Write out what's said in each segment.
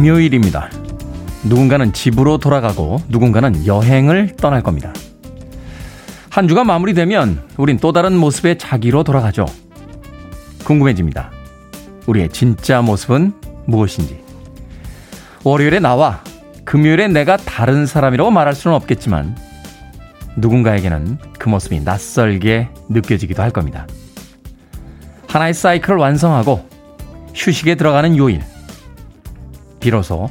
금요일입니다. 누군가는 집으로 돌아가고 누군가는 여행을 떠날 겁니다. 한 주가 마무리되면 우린 또 다른 모습의 자기로 돌아가죠. 궁금해집니다. 우리의 진짜 모습은 무엇인지. 월요일에 나와 금요일에 내가 다른 사람이라고 말할 수는 없겠지만 누군가에게는 그 모습이 낯설게 느껴지기도 할 겁니다. 하나의 사이클을 완성하고 휴식에 들어가는 요일. 비로소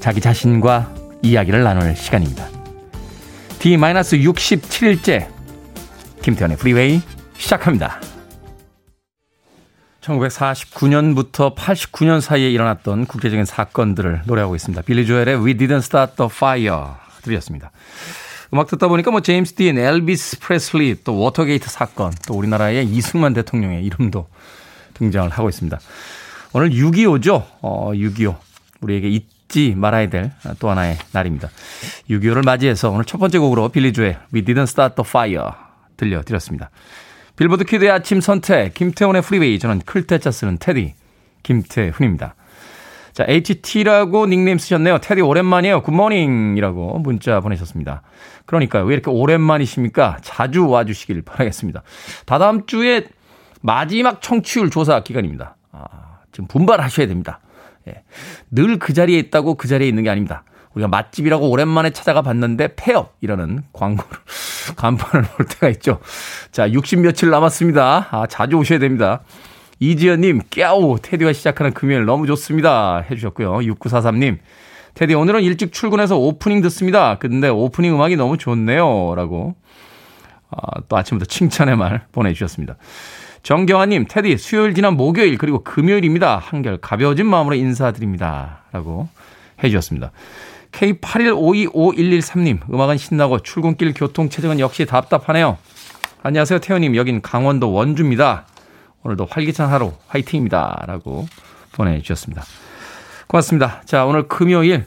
자기 자신과 이야기를 나눌 시간입니다. D-67일째 김태훈의 프리웨이 시작합니다. 1949년부터 89년 사이에 일어났던 국제적인 사건들을 노래하고 있습니다. 빌리 조엘의 We Didn't Start the Fire 들으셨습니다. 음악 듣다 보니까 뭐 제임스 딘, 엘비스 프레슬리, 또 워터게이트 사건, 또 우리나라의 이승만 대통령의 이름도 등장을 하고 있습니다. 오늘 6.25죠. 어, 6.25. 우리에게 잊지 말아야 될 또 하나의 날입니다. 6.25를 맞이해서 오늘 첫 번째 곡으로 빌리 조엘의 We Didn't Start the Fire 들려드렸습니다. 빌보드 kid의 아침 선택, 김태훈의 프리웨이, 저는 클 태 자 쓰는 태디, 김태훈입니다. 자, HT라고 닉네임 쓰셨네요. 태디 오랜만이에요. Good morning이라고 문자 보내셨습니다. 그러니까 왜 이렇게 오랜만이십니까? 자주 와주시길 바라겠습니다. 다다음 주에 마지막 청취율 조사 기간입니다. 아, 지금 분발하셔야 됩니다. 예. 늘 그 자리에 있다고 그 자리에 있는 게 아닙니다. 우리가 맛집이라고 오랜만에 찾아가 봤는데 폐업 이라는 광고를 간판을 볼 때가 있죠. 자, 60 며칠 남았습니다. 아, 자주 오셔야 됩니다. 이지연 님, 깨우 테디와 시작하는 금요일 너무 좋습니다. 해 주셨고요. 6943님, 테디 오늘은 일찍 출근해서 오프닝 듣습니다. 근데 오프닝 음악이 너무 좋네요. 라고 아, 또 아침부터 칭찬의 말 보내 주셨습니다. 정경아님, 테디 수요일 지난 목요일 그리고 금요일입니다. 한결 가벼워진 마음으로 인사드립니다. 라고 해주셨습니다. K81525113님, 음악은 신나고 출근길 교통체증은 역시 답답하네요. 안녕하세요, 태현님. 여긴 강원도 원주입니다. 오늘도 활기찬 하루 화이팅입니다. 라고 보내주셨습니다. 고맙습니다. 자, 오늘 금요일,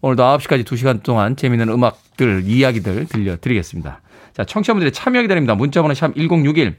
오늘도 9시까지 2시간 동안 재미있는 음악들, 이야기들 들려드리겠습니다. 자, 청취자분들의 참여 기다립니다. 문자번호 샵 1061,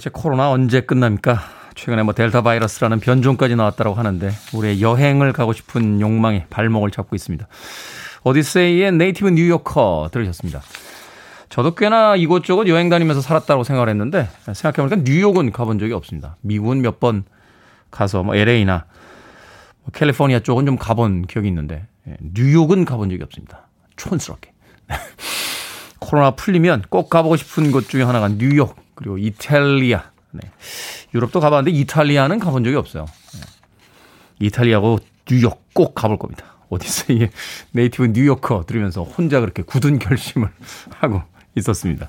도대체 코로나 언제 끝납니까? 최근에 뭐 델타 바이러스라는 변종까지 나왔다고 하는데 우리의 여행을 가고 싶은 욕망에 발목을 잡고 있습니다. 오디세이의 네이티브 뉴요커 들으셨습니다. 저도 꽤나 이곳저곳 여행 다니면서 살았다고 생각을 했는데 생각해보니까 뉴욕은 가본 적이 없습니다. 미국은 몇 번 가서 뭐 LA나 뭐 캘리포니아 쪽은 좀 가본 기억이 있는데 예, 뉴욕은 가본 적이 없습니다. 촌스럽게. 코로나 풀리면 꼭 가보고 싶은 곳 중에 하나가 뉴욕 그리고 이탈리아. 네. 유럽도 가봤는데 이탈리아는 가본 적이 없어요. 네. 이탈리아고 뉴욕 꼭 가볼 겁니다. 오디세이의 네이티브 뉴요커 들으면서 혼자 그렇게 굳은 결심을 하고 있었습니다.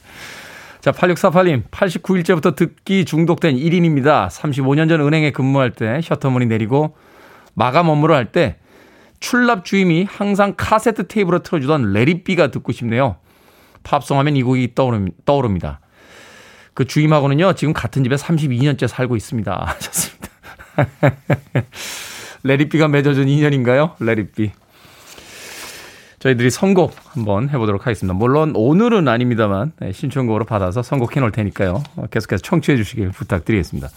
자, 8648님, 89일째부터 듣기 중독된 1인입니다. 35년 전 은행에 근무할 때 셔터문이 내리고 마감 업무를 할 때 출납 주임이 항상 카세트 테이프로 틀어주던 레리비가 듣고 싶네요. 팝송 하면 이 곡이 떠오릅니다. 그 주임하고는요, 지금 같은 집에 32년째 살고 있습니다. 하셨습니다. 레리비가 맺어준 인연인가요? 레리비. 저희들이 선곡 한번 해보도록 하겠습니다. 물론 오늘은 아닙니다만 네, 신청곡으로 받아서 선곡해 놓을 테니까요. 계속해서 청취해 주시길 부탁드리겠습니다.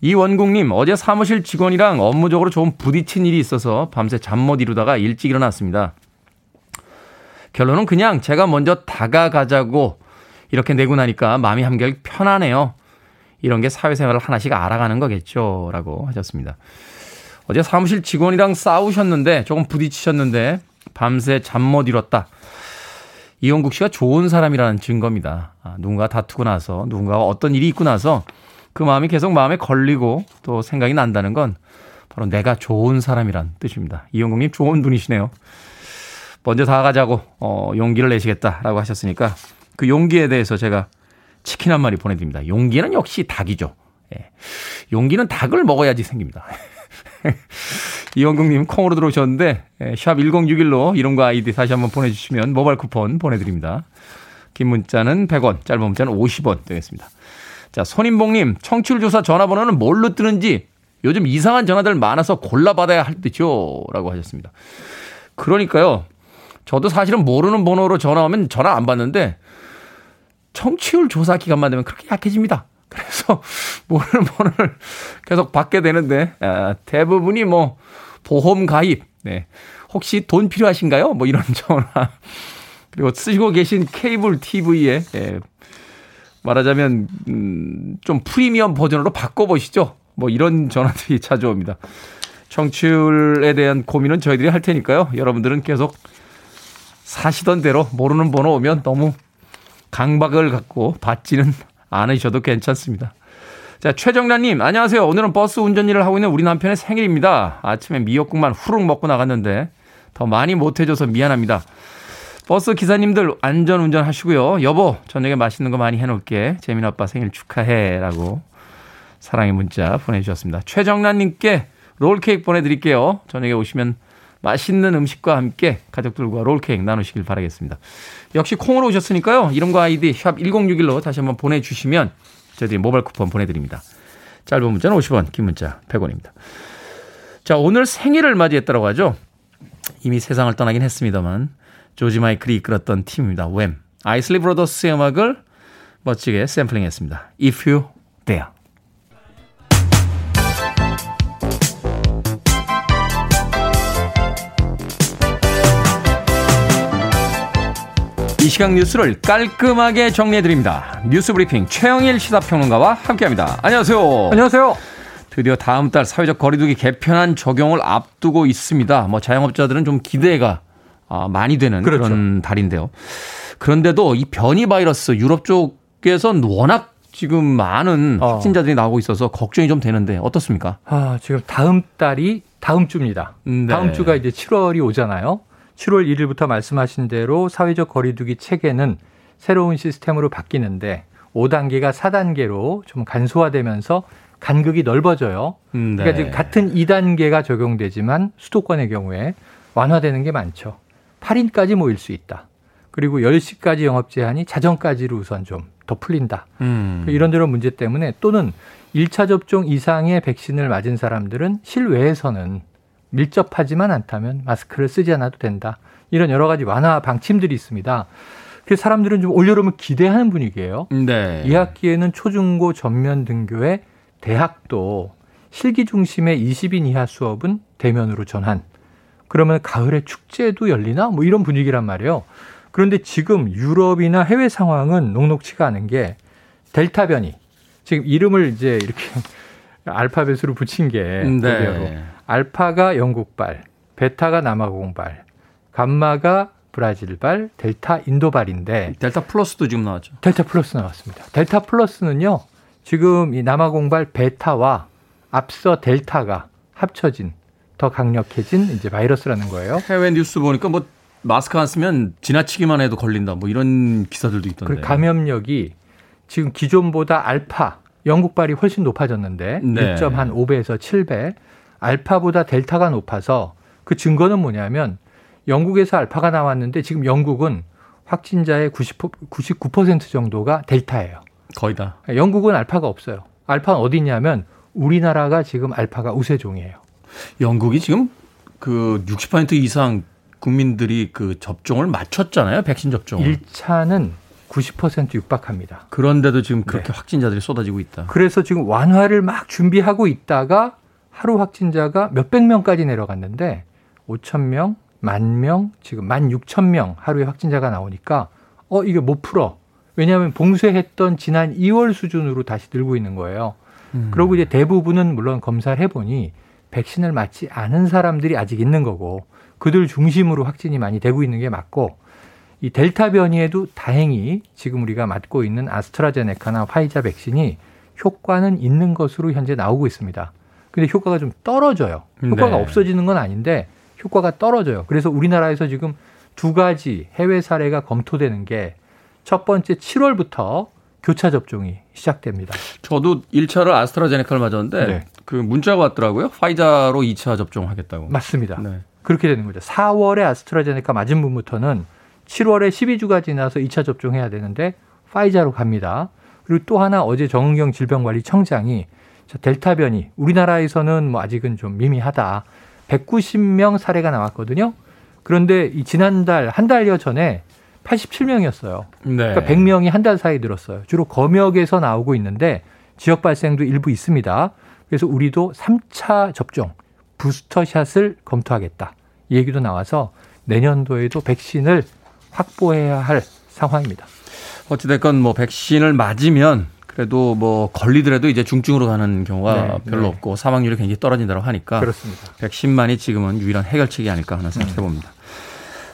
이원국님, 어제 사무실 직원이랑 업무적으로 좀 부딪힌 일이 있어서 밤새 잠 못 이루다가 일찍 일어났습니다. 결론은 그냥 제가 먼저 다가가자고 이렇게 내고 나니까 마음이 한결 편하네요. 이런 게 사회생활을 하나씩 알아가는 거겠죠. 라고 하셨습니다. 어제 사무실 직원이랑 싸우셨는데, 조금 부딪히셨는데, 밤새 잠 못 이뤘다. 이용국 씨가 좋은 사람이라는 증거입니다. 아, 누군가 다투고 나서, 누군가가 어떤 일이 있고 나서, 그 마음이 계속 마음에 걸리고 또 생각이 난다는 건 바로 내가 좋은 사람이란 뜻입니다. 이영국님 좋은 분이시네요. 먼저 다가가자고 어, 용기를 내시겠다라고 하셨으니까 그 용기에 대해서 제가 치킨 한 마리 보내드립니다. 용기는 역시 닭이죠. 예. 용기는 닭을 먹어야지 생깁니다. 이영국님 콩으로 들어오셨는데 예, 샵 1061로 이름과 아이디 다시 한번 보내주시면 모바일 쿠폰 보내드립니다. 긴 문자는 100원, 짧은 문자는 50원 되겠습니다. 자, 손인봉님, 청취율 조사 전화번호는 뭘로 뜨는지 요즘 이상한 전화들 많아서 골라받아야 할 듯요. 라고 하셨습니다. 그러니까요. 저도 사실은 모르는 번호로 전화 오면 전화 안 받는데 청취율 조사 기간만 되면 그렇게 약해집니다. 그래서 모르는 번호를 계속 받게 되는데 아, 대부분이 뭐 보험 가입, 네. 혹시 돈 필요하신가요? 뭐 이런 전화. 그리고 쓰시고 계신 케이블 TV에 예, 말하자면 음, 좀 프리미엄 버전으로 바꿔보시죠. 뭐 이런 전화들이 찾아옵니다. 청취율에 대한 고민은 저희들이 할 테니까요. 여러분들은 계속 사시던 대로 모르는 번호 오면 너무 강박을 갖고 받지는 않으셔도 괜찮습니다. 자, 최정란님, 안녕하세요. 오늘은 버스 운전 일을 하고 있는 우리 남편의 생일입니다. 아침에 미역국만 후룩 먹고 나갔는데 더 많이 못해줘서 미안합니다. 버스 기사님들 안전 운전하시고요. 여보, 저녁에 맛있는 거 많이 해놓을게. 재민 아빠 생일 축하해. 라고 사랑의 문자 보내주셨습니다. 최정란님께 롤케이크 보내드릴게요. 저녁에 오시면 맛있는 음식과 함께 가족들과 롤케이크 나누시길 바라겠습니다. 역시 콩으로 오셨으니까요. 이름과 아이디 샵 1061로 다시 한번 보내주시면 저희들이 모바일 쿠폰 보내드립니다. 짧은 문자는 50원, 긴 문자 100원입니다. 자, 오늘 생일을 맞이했다고 하죠. 이미 세상을 떠나긴 했습니다만 조지 마이클이 이끌었던 팀입니다. 웸. 아이슬리 브로더스의 음악을 멋지게 샘플링했습니다. If You Dare. 이 시각 뉴스를 깔끔하게 정리해드립니다. 뉴스 브리핑 최영일 시사평론가와 함께합니다. 안녕하세요. 안녕하세요. 드디어 다음 달 사회적 거리두기 개편안 적용을 앞두고 있습니다. 뭐 자영업자들은 좀 기대가 아, 많이 되는 그런 달인데요. 그런데도 이 변이 바이러스 유럽 쪽에선 워낙 지금 많은 어. 확진자들이 나오고 있어서 걱정이 좀 되는데 어떻습니까? 아, 지금 다음 달이 다음 주입니다. 음, 네. 다음 주가 이제 7월이 오잖아요. 7월 1일부터 말씀하신 대로 사회적 거리두기 체계는 새로운 시스템으로 바뀌는데 5단계가 4단계로 좀 간소화되면서 간극이 넓어져요. 음, 네. 그러니까 지금 같은 2단계가 적용되지만 수도권의 경우에 완화되는 게 많죠. 8인까지 모일 수 있다. 그리고 10시까지 영업 제한이 자정까지로 우선 좀 더 풀린다. 음. 이런저런 문제 때문에 또는 1차 접종 이상의 백신을 맞은 사람들은 실외에서는 밀접하지만 않다면 마스크를 쓰지 않아도 된다. 이런 여러 가지 완화 방침들이 있습니다. 그래서 사람들은 좀 올여름을 기대하는 분위기예요. 네. 이 학기에는 초중고 전면 등교에 대학도 실기 중심의 20인 이하 수업은 대면으로 전환. 그러면 가을에 축제도 열리나? 뭐 이런 분위기란 말이에요. 그런데 지금 유럽이나 해외 상황은 녹록치가 않은 게 델타 변이. 지금 이름을 이제 이렇게 알파벳으로 붙인 게 네. 그대로. 알파가 영국발, 베타가 남아공발, 감마가 브라질발, 델타 인도발인데 델타 플러스도 지금 나왔죠. 델타 플러스 나왔습니다. 델타 플러스는요, 지금 이 남아공발 베타와 앞서 델타가 합쳐진 더 강력해진 이제 바이러스라는 거예요. 해외 뉴스 보니까 뭐 마스크 안 쓰면 지나치기만 해도 걸린다. 뭐 이런 기사들도 있던데. 그 감염력이 지금 기존보다 알파 영국발이 훨씬 높아졌는데 네. 6.5배에서 7배, 알파보다 델타가 높아서 그 증거는 뭐냐면 영국에서 알파가 나왔는데 지금 영국은 확진자의 90, 99% 정도가 델타예요. 거의 다. 영국은 알파가 없어요. 알파는 어디 있냐면 우리나라가 지금 알파가 우세종이에요. 영국이 지금 그 60% 이상 국민들이 그 접종을 마쳤잖아요. 백신 접종을. 1차는 90% 육박합니다. 그런데도 지금 그렇게 네. 확진자들이 쏟아지고 있다. 그래서 지금 완화를 막 준비하고 있다가 하루 확진자가 몇백 명까지 내려갔는데 5천 명, 만 명, 지금 만 6천 명 하루에 확진자가 나오니까 어 이게 못 풀어. 왜냐하면 봉쇄했던 지난 2월 수준으로 다시 늘고 있는 거예요. 음. 그러고 이제 대부분은 물론 검사를 해보니 백신을 맞지 않은 사람들이 아직 있는 거고 그들 중심으로 확진이 많이 되고 있는 게 맞고 이 델타 변이에도 다행히 지금 우리가 맞고 있는 아스트라제네카나 화이자 백신이 효과는 있는 것으로 현재 나오고 있습니다. 근데 효과가 좀 떨어져요. 효과가 네. 없어지는 건 아닌데 효과가 떨어져요. 그래서 우리나라에서 지금 두 가지 해외 사례가 검토되는 게 첫 번째 7월부터 교차 접종이 시작됩니다. 저도 1차를 아스트라제네카를 맞았는데 네. 그 문자가 왔더라고요. 파이자로 2차 접종하겠다고. 맞습니다. 네. 그렇게 되는 거죠. 4월에 아스트라제네카 맞은 분부터는 7월에 12주가 지나서 2차 접종해야 되는데 파이자로 갑니다. 그리고 또 하나 어제 정은경 질병관리청장이 자, 델타 변이 우리나라에서는 뭐 아직은 좀 미미하다. 190명 사례가 나왔거든요. 그런데 이 지난달 한 달여 전에 87명이었어요. 네. 그러니까 100명이 한 달 사이 늘었어요. 주로 검역에서 나오고 있는데 지역 발생도 일부 있습니다. 그래서 우리도 3차 접종 부스터샷을 검토하겠다. 이 얘기도 나와서 내년도에도 백신을 확보해야 할 상황입니다. 어찌됐건 뭐 백신을 맞으면 그래도 뭐 걸리더라도 이제 중증으로 가는 경우가 네, 별로 네. 없고 사망률이 굉장히 떨어진다고 하니까 그렇습니다. 백신만이 지금은 유일한 해결책이 아닐까 하는 음. 생각해 봅니다.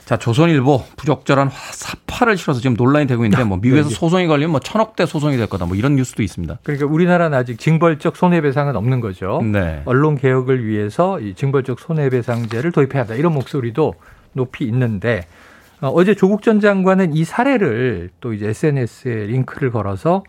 자, 조선일보 부적절한 화- 사파를 실어서 지금 논란이 되고 있는데 뭐 미국에서 네, 소송이 걸리면 뭐 천억대 소송이 될 거다 뭐 이런 뉴스도 있습니다. 그러니까 우리나라는 아직 징벌적 손해배상은 없는 거죠. 네. 언론 개혁을 위해서 이 징벌적 손해배상제를 도입해야 한다. 이런 목소리도 높이 있는데 어, 어제 조국 전 장관은 이 사례를 또 이제 SNS에 링크를 걸어서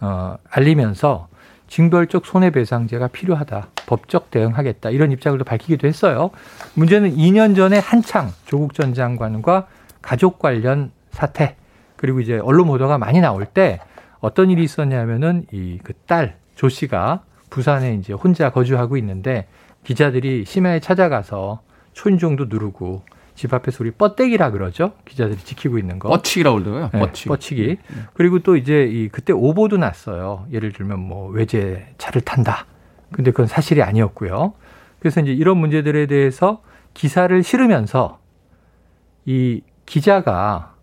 어, 알리면서 징벌적 손해배상제가 필요하다. 법적 대응하겠다. 이런 입장을 또 밝히기도 했어요. 문제는 2년 전에 한창 조국 전 장관과 가족 관련 사태 그리고 이제 언론 보도가 많이 나올 때 어떤 일이 있었냐면은 이 그 딸 조 씨가 부산에 이제 혼자 거주하고 있는데 기자들이 심야에 찾아가서 초인종도 누르고 집 앞에서 우리 뻗대기라 그러죠. 기자들이 지키고 있는 거. 뻗치기라고 그러더라고요. 네, 뻗치기. 뻗치기. 그리고 또 이제 이 그때 오보도 났어요. 예를 들면 뭐 외제 차를 탄다. 근데 그건 사실이 아니었고요. 그래서 이제 이런 문제들에 대해서 기사를 실으면서 이 기자가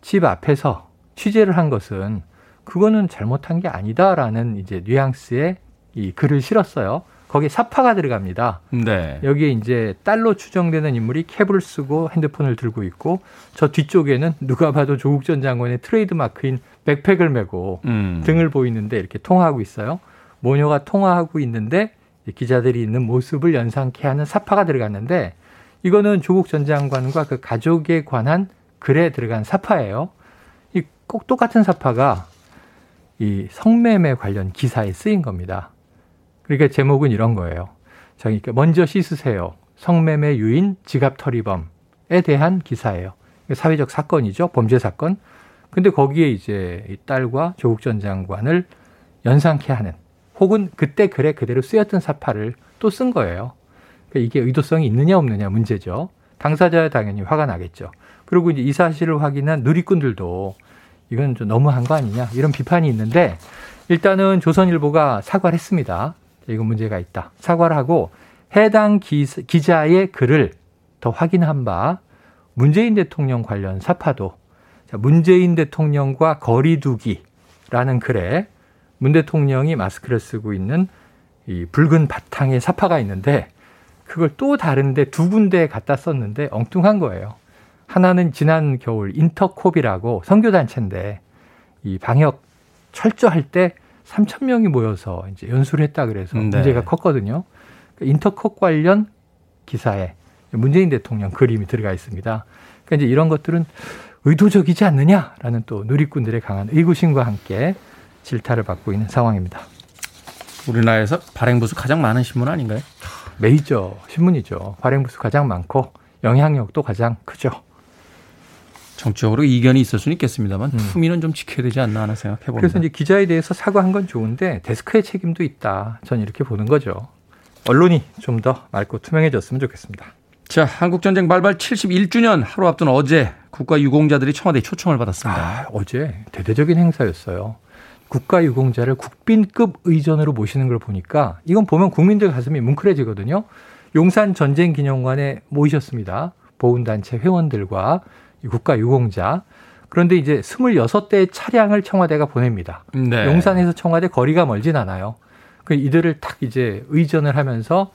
집 앞에서 취재를 한 것은 그거는 잘못한 게 아니다라는 이제 뉘앙스의 이 글을 실었어요. 거기에 삽화가 들어갑니다. 네. 여기에 이제 딸로 추정되는 인물이 캡을 쓰고 핸드폰을 들고 있고 저 뒤쪽에는 누가 봐도 조국 전 장관의 트레이드 마크인 백팩을 메고 음. 등을 보이는데 이렇게 통화하고 있어요. 모녀가 통화하고 있는데 기자들이 있는 모습을 연상케 하는 삽화가 들어갔는데 이거는 조국 전 장관과 그 가족에 관한 글에 들어간 삽화예요. 이 꼭 똑같은 삽화가 이 성매매 관련 기사에 쓰인 겁니다. 그러니까 제목은 이런 거예요. 자, 그러니까 먼저 씻으세요. 성매매 유인 지갑 털이범에 대한 기사예요. 사회적 사건이죠. 범죄 사건. 근데 거기에 이제 이 딸과 조국 전 장관을 연상케 하는 혹은 그때 글에 그대로 쓰였던 사파를 또 쓴 거예요. 그러니까 이게 의도성이 있느냐 없느냐 문제죠. 당사자야 당연히 화가 나겠죠. 그리고 이제 이 사실을 확인한 누리꾼들도 이건 좀 너무한 거 아니냐 이런 비판이 있는데 일단은 조선일보가 사과를 했습니다. 이거 문제가 있다. 사과를 하고 해당 기, 기자의 글을 더 확인한 바 문재인 대통령 관련 사파도 자, 문재인 대통령과 거리두기라는 글에 문 대통령이 마스크를 쓰고 있는 이 붉은 바탕의 사파가 있는데 그걸 또 다른데 두 군데에 갖다 썼는데 엉뚱한 거예요. 하나는 지난 겨울 인터콥이라고 선교단체인데 이 방역 철저할 때 3천 명이 모여서 이제 연수를 했다 그래서 네. 문제가 컸거든요. 그러니까 인터콥 관련 기사에 문재인 대통령 그림이 들어가 있습니다. 그러니까 이제 이런 것들은 의도적이지 않느냐라는 또 누리꾼들의 강한 의구심과 함께 질타를 받고 있는 상황입니다. 우리나라에서 발행 부수 가장 많은 신문 아닌가요? 메이저 신문이죠. 발행 부수 가장 많고 영향력도 가장 크죠. 정치적으로 이견이 있을 수는 있겠습니다만 품위는 좀 지켜야 되지 않나 하는 생각해 봅니다. 음. 그래서 이제 기자에 대해서 사과한 건 좋은데 데스크의 책임도 있다. 전 이렇게 보는 거죠. 언론이 좀 더 맑고 투명해졌으면 좋겠습니다. 자, 한국전쟁 발발 71주년 하루 앞둔 어제 국가유공자들이 청와대에 초청을 받았습니다. 아, 어제 대대적인 행사였어요. 국가유공자를 국빈급 의전으로 모시는 걸 보니까 이건 보면 국민들 가슴이 뭉클해지거든요. 용산 전쟁 기념관에 모이셨습니다. 보훈단체 회원들과 이 국가 유공자. 그런데 이제 26대의 차량을 청와대가 보냅니다. 네. 용산에서 청와대 거리가 멀진 않아요. 그 이들을 탁 이제 의전을 하면서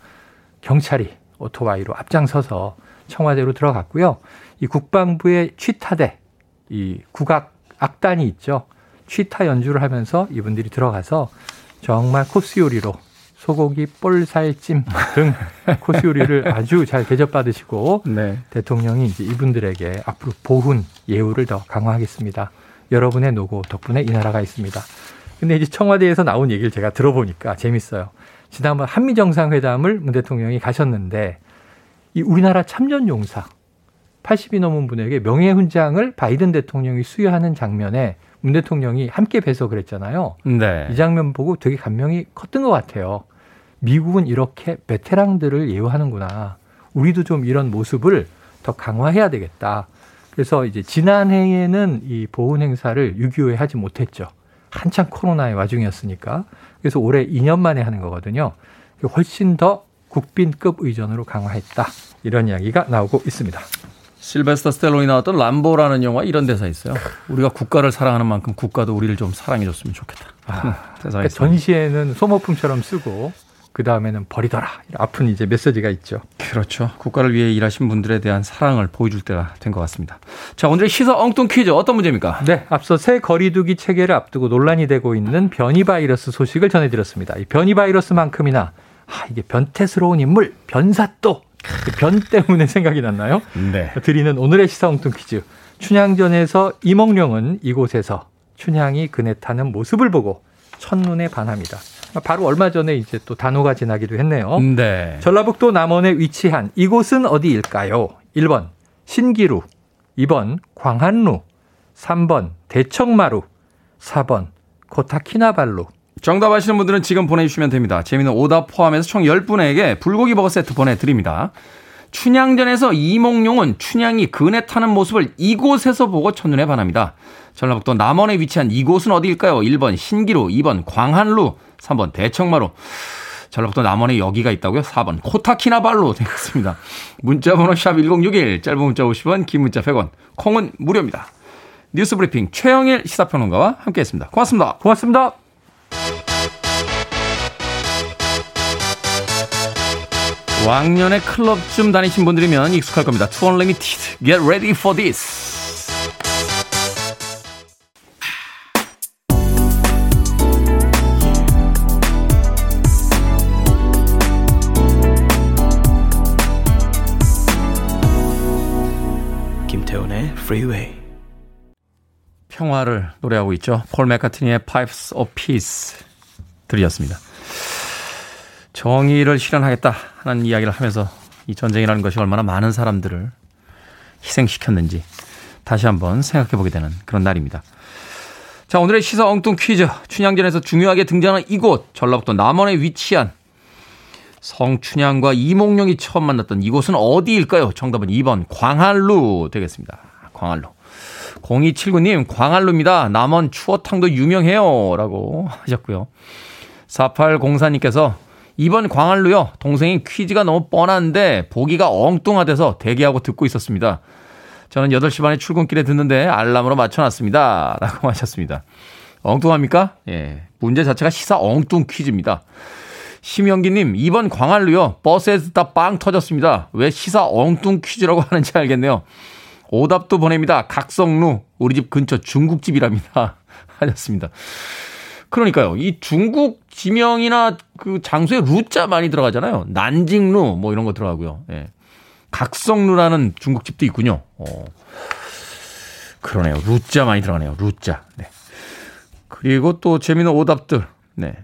경찰이 오토바이로 앞장서서 청와대로 들어갔고요. 이 국방부의 취타대, 이 국악 악단이 있죠. 취타 연주를 하면서 이분들이 들어가서 정말 코스 요리로 소고기 볼살찜 등 코스 요리를 아주 잘 대접받으시고 네. 대통령이 이제 이분들에게 앞으로 보훈 예우를 더 강화하겠습니다. 여러분의 노고 덕분에 이 나라가 있습니다. 근데 이제 청와대에서 나온 얘기를 제가 들어보니까 재밌어요. 지난번 한미 정상회담을 문 대통령이 가셨는데 이 우리나라 참전 용사 80이 넘은 분에게 명예훈장을 바이든 대통령이 수여하는 장면에 문 대통령이 함께 배석을 했잖아요. 네. 이 장면 보고 되게 감명이 컸던 것 같아요. 미국은 이렇게 베테랑들을 예우하는구나. 우리도 좀 이런 모습을 더 강화해야 되겠다. 그래서 이제 지난해에는 이 보훈 행사를 6.25에 하지 못했죠. 한창 코로나의 와중이었으니까. 그래서 올해 2년 만에 하는 거거든요. 훨씬 더 국빈급 의전으로 강화했다. 이런 이야기가 나오고 있습니다. 실베스터 스텔론이 나왔던 람보라는 영화 이런 대사 있어요. 우리가 국가를 사랑하는 만큼 국가도 우리를 좀 사랑해줬으면 좋겠다. 대사가 그러니까. 전시에는 소모품처럼 쓰고 그 다음에는 버리더라. 아픈 이제 메시지가 있죠. 그렇죠. 국가를 위해 일하신 분들에 대한 사랑을 보여줄 때가 된 것 같습니다. 자, 오늘의 시사 엉뚱 퀴즈 어떤 문제입니까? 네, 앞서 새 거리두기 체계를 앞두고 논란이 되고 있는 변이 바이러스 소식을 전해드렸습니다. 이 변이 바이러스만큼이나 아, 이게 변태스러운 인물 변사또 그변 때문에 생각이 났나요? 네. 드리는 오늘의 시사 엉뚱 퀴즈. 춘향전에서 이몽룡은 이곳에서 춘향이 그네 타는 모습을 보고 첫눈에 반합니다. 바로 얼마 전에 이제 또 단오가 지나기도 했네요. 네. 전라북도 남원에 위치한 이곳은 어디일까요? 1번 신기루, 2번 광한루, 3번 대청마루, 4번 코타키나발루. 정답 아시는 분들은 지금 보내주시면 됩니다. 재미는 오답 포함해서 총 10분에게 불고기 버거 세트 보내드립니다. 춘향전에서 이몽룡은 춘향이 그네 타는 모습을 이곳에서 보고 첫눈에 반합니다. 전라북도 남원에 위치한 이곳은 어디일까요? 1번 신기루, 2번 광한루, 3번 대청마루. 전라북도 남원에 여기가 있다고요? 4번 코타키나발루 되겠습니다. 문자번호 샵 1061, 짧은 문자 50원, 긴 문자 100원, 콩은 무료입니다. 뉴스 브리핑 최영일 시사평론가와 함께했습니다. 고맙습니다. 고맙습니다. 왕년에 클럽 좀 다니신 분들이면 익숙할 겁니다. 투 언리미티드. Get ready for this. Freeway. 평화를 노래하고 있죠. 폴 맥카트니의 Pipes of Peace 들이었습니다. 정의를 실현하겠다 하는 이야기를 하면서 이 전쟁이라는 것이 얼마나 많은 사람들을 희생시켰는지 다시 한번 생각해 보게 되는 그런 날입니다. 자, 오늘의 시사 엉뚱 퀴즈. 춘향전에서 중요하게 등장하는 이곳, 전라북도 남원에 위치한 성춘향과 이몽룡이 처음 만났던 이곳은 어디일까요? 정답은 2번 광안루 되겠습니다. 광안루. 0279님, 광안루입니다. 남원 추어탕도 유명해요. 라고 하셨고요. 4804님께서 2번 광안루요. 동생이 퀴즈가 너무 뻔한데 보기가 엉뚱하대서 대기하고 듣고 있었습니다. 저는 8시 반에 출근길에 듣는데 알람으로 맞춰놨습니다. 라고 하셨습니다. 엉뚱합니까? 예. 문제 자체가 시사 엉뚱 퀴즈입니다. 심영기님, 2번 광안루요. 버스에서 듣다 빵 터졌습니다. 왜 시사 엉뚱 퀴즈라고 하는지 알겠네요. 오답도 보냅니다. 각성루, 우리 집 근처 중국집이랍니다. 하셨습니다. 그러니까요. 이 중국 지명이나 그 장소에 루자 많이 들어가잖아요. 난징루 뭐 이런 거 들어가고요. 예. 각성루라는 중국집도 있군요. 어. 그러네요. 루자 많이 들어가네요. 루자. 네. 그리고 또 재미있는 오답들. 네.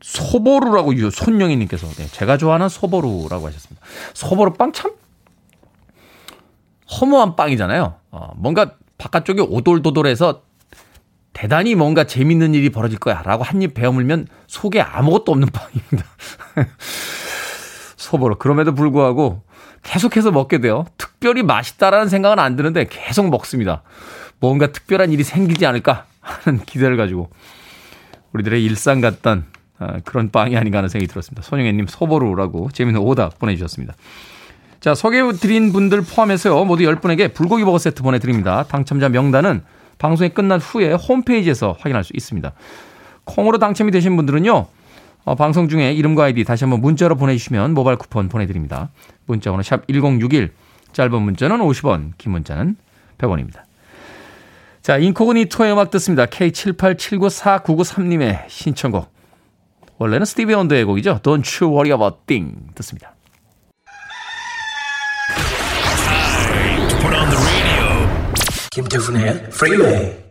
소보루라고 유 손영희님께서 네, 제가 좋아하는 소보루라고 하셨습니다. 소보루 빵 참 허무한 빵이잖아요. 어, 뭔가 바깥쪽이 오돌도돌해서 대단히 뭔가 재밌는 일이 벌어질 거야 라고 한 입 베어물면 속에 아무것도 없는 빵입니다. 소보루 그럼에도 불구하고 계속해서 먹게 돼요. 특별히 맛있다라는 생각은 안 드는데 계속 먹습니다. 뭔가 특별한 일이 생기지 않을까 하는 기대를 가지고 우리들의 일상 같던 아, 그런 빵이 아닌가 하는 생각이 들었습니다. 손영애님 소보루라고 재미있는 오답 보내주셨습니다. 자, 소개해드린 분들 포함해서요, 모두 10분에게 불고기 버거 세트 보내드립니다. 당첨자 명단은 방송이 끝난 후에 홈페이지에서 확인할 수 있습니다. 콩으로 당첨이 되신 분들은요, 어, 방송 중에 이름과 아이디 다시 한번 문자로 보내주시면 모바일 쿠폰 보내드립니다. 문자 번호 샵 1061, 짧은 문자는 50원, 긴 문자는 100원입니다. 자, 인코그니토의 음악 듣습니다. K78794993님의 신청곡. 원래는 스티비 원더의 곡이죠. Don't you worry about thing. 듣습니다. Kim Freeway.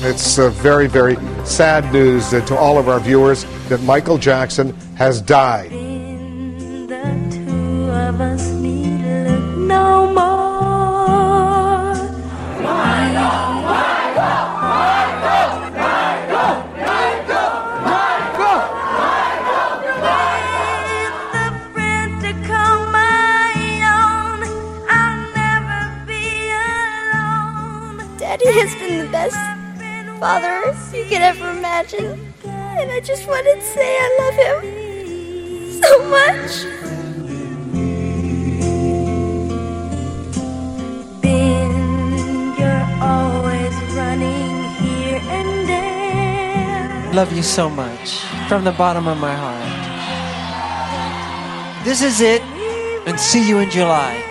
It's uh, very, very sad news uh, to all of our viewers that Michael Jackson has died. No Daddy has been the best father you could ever imagine. And I just wanted to say I love him so much. Ben, you're always running here and there. Love you so much from the bottom of my heart. This is it, and see you in July.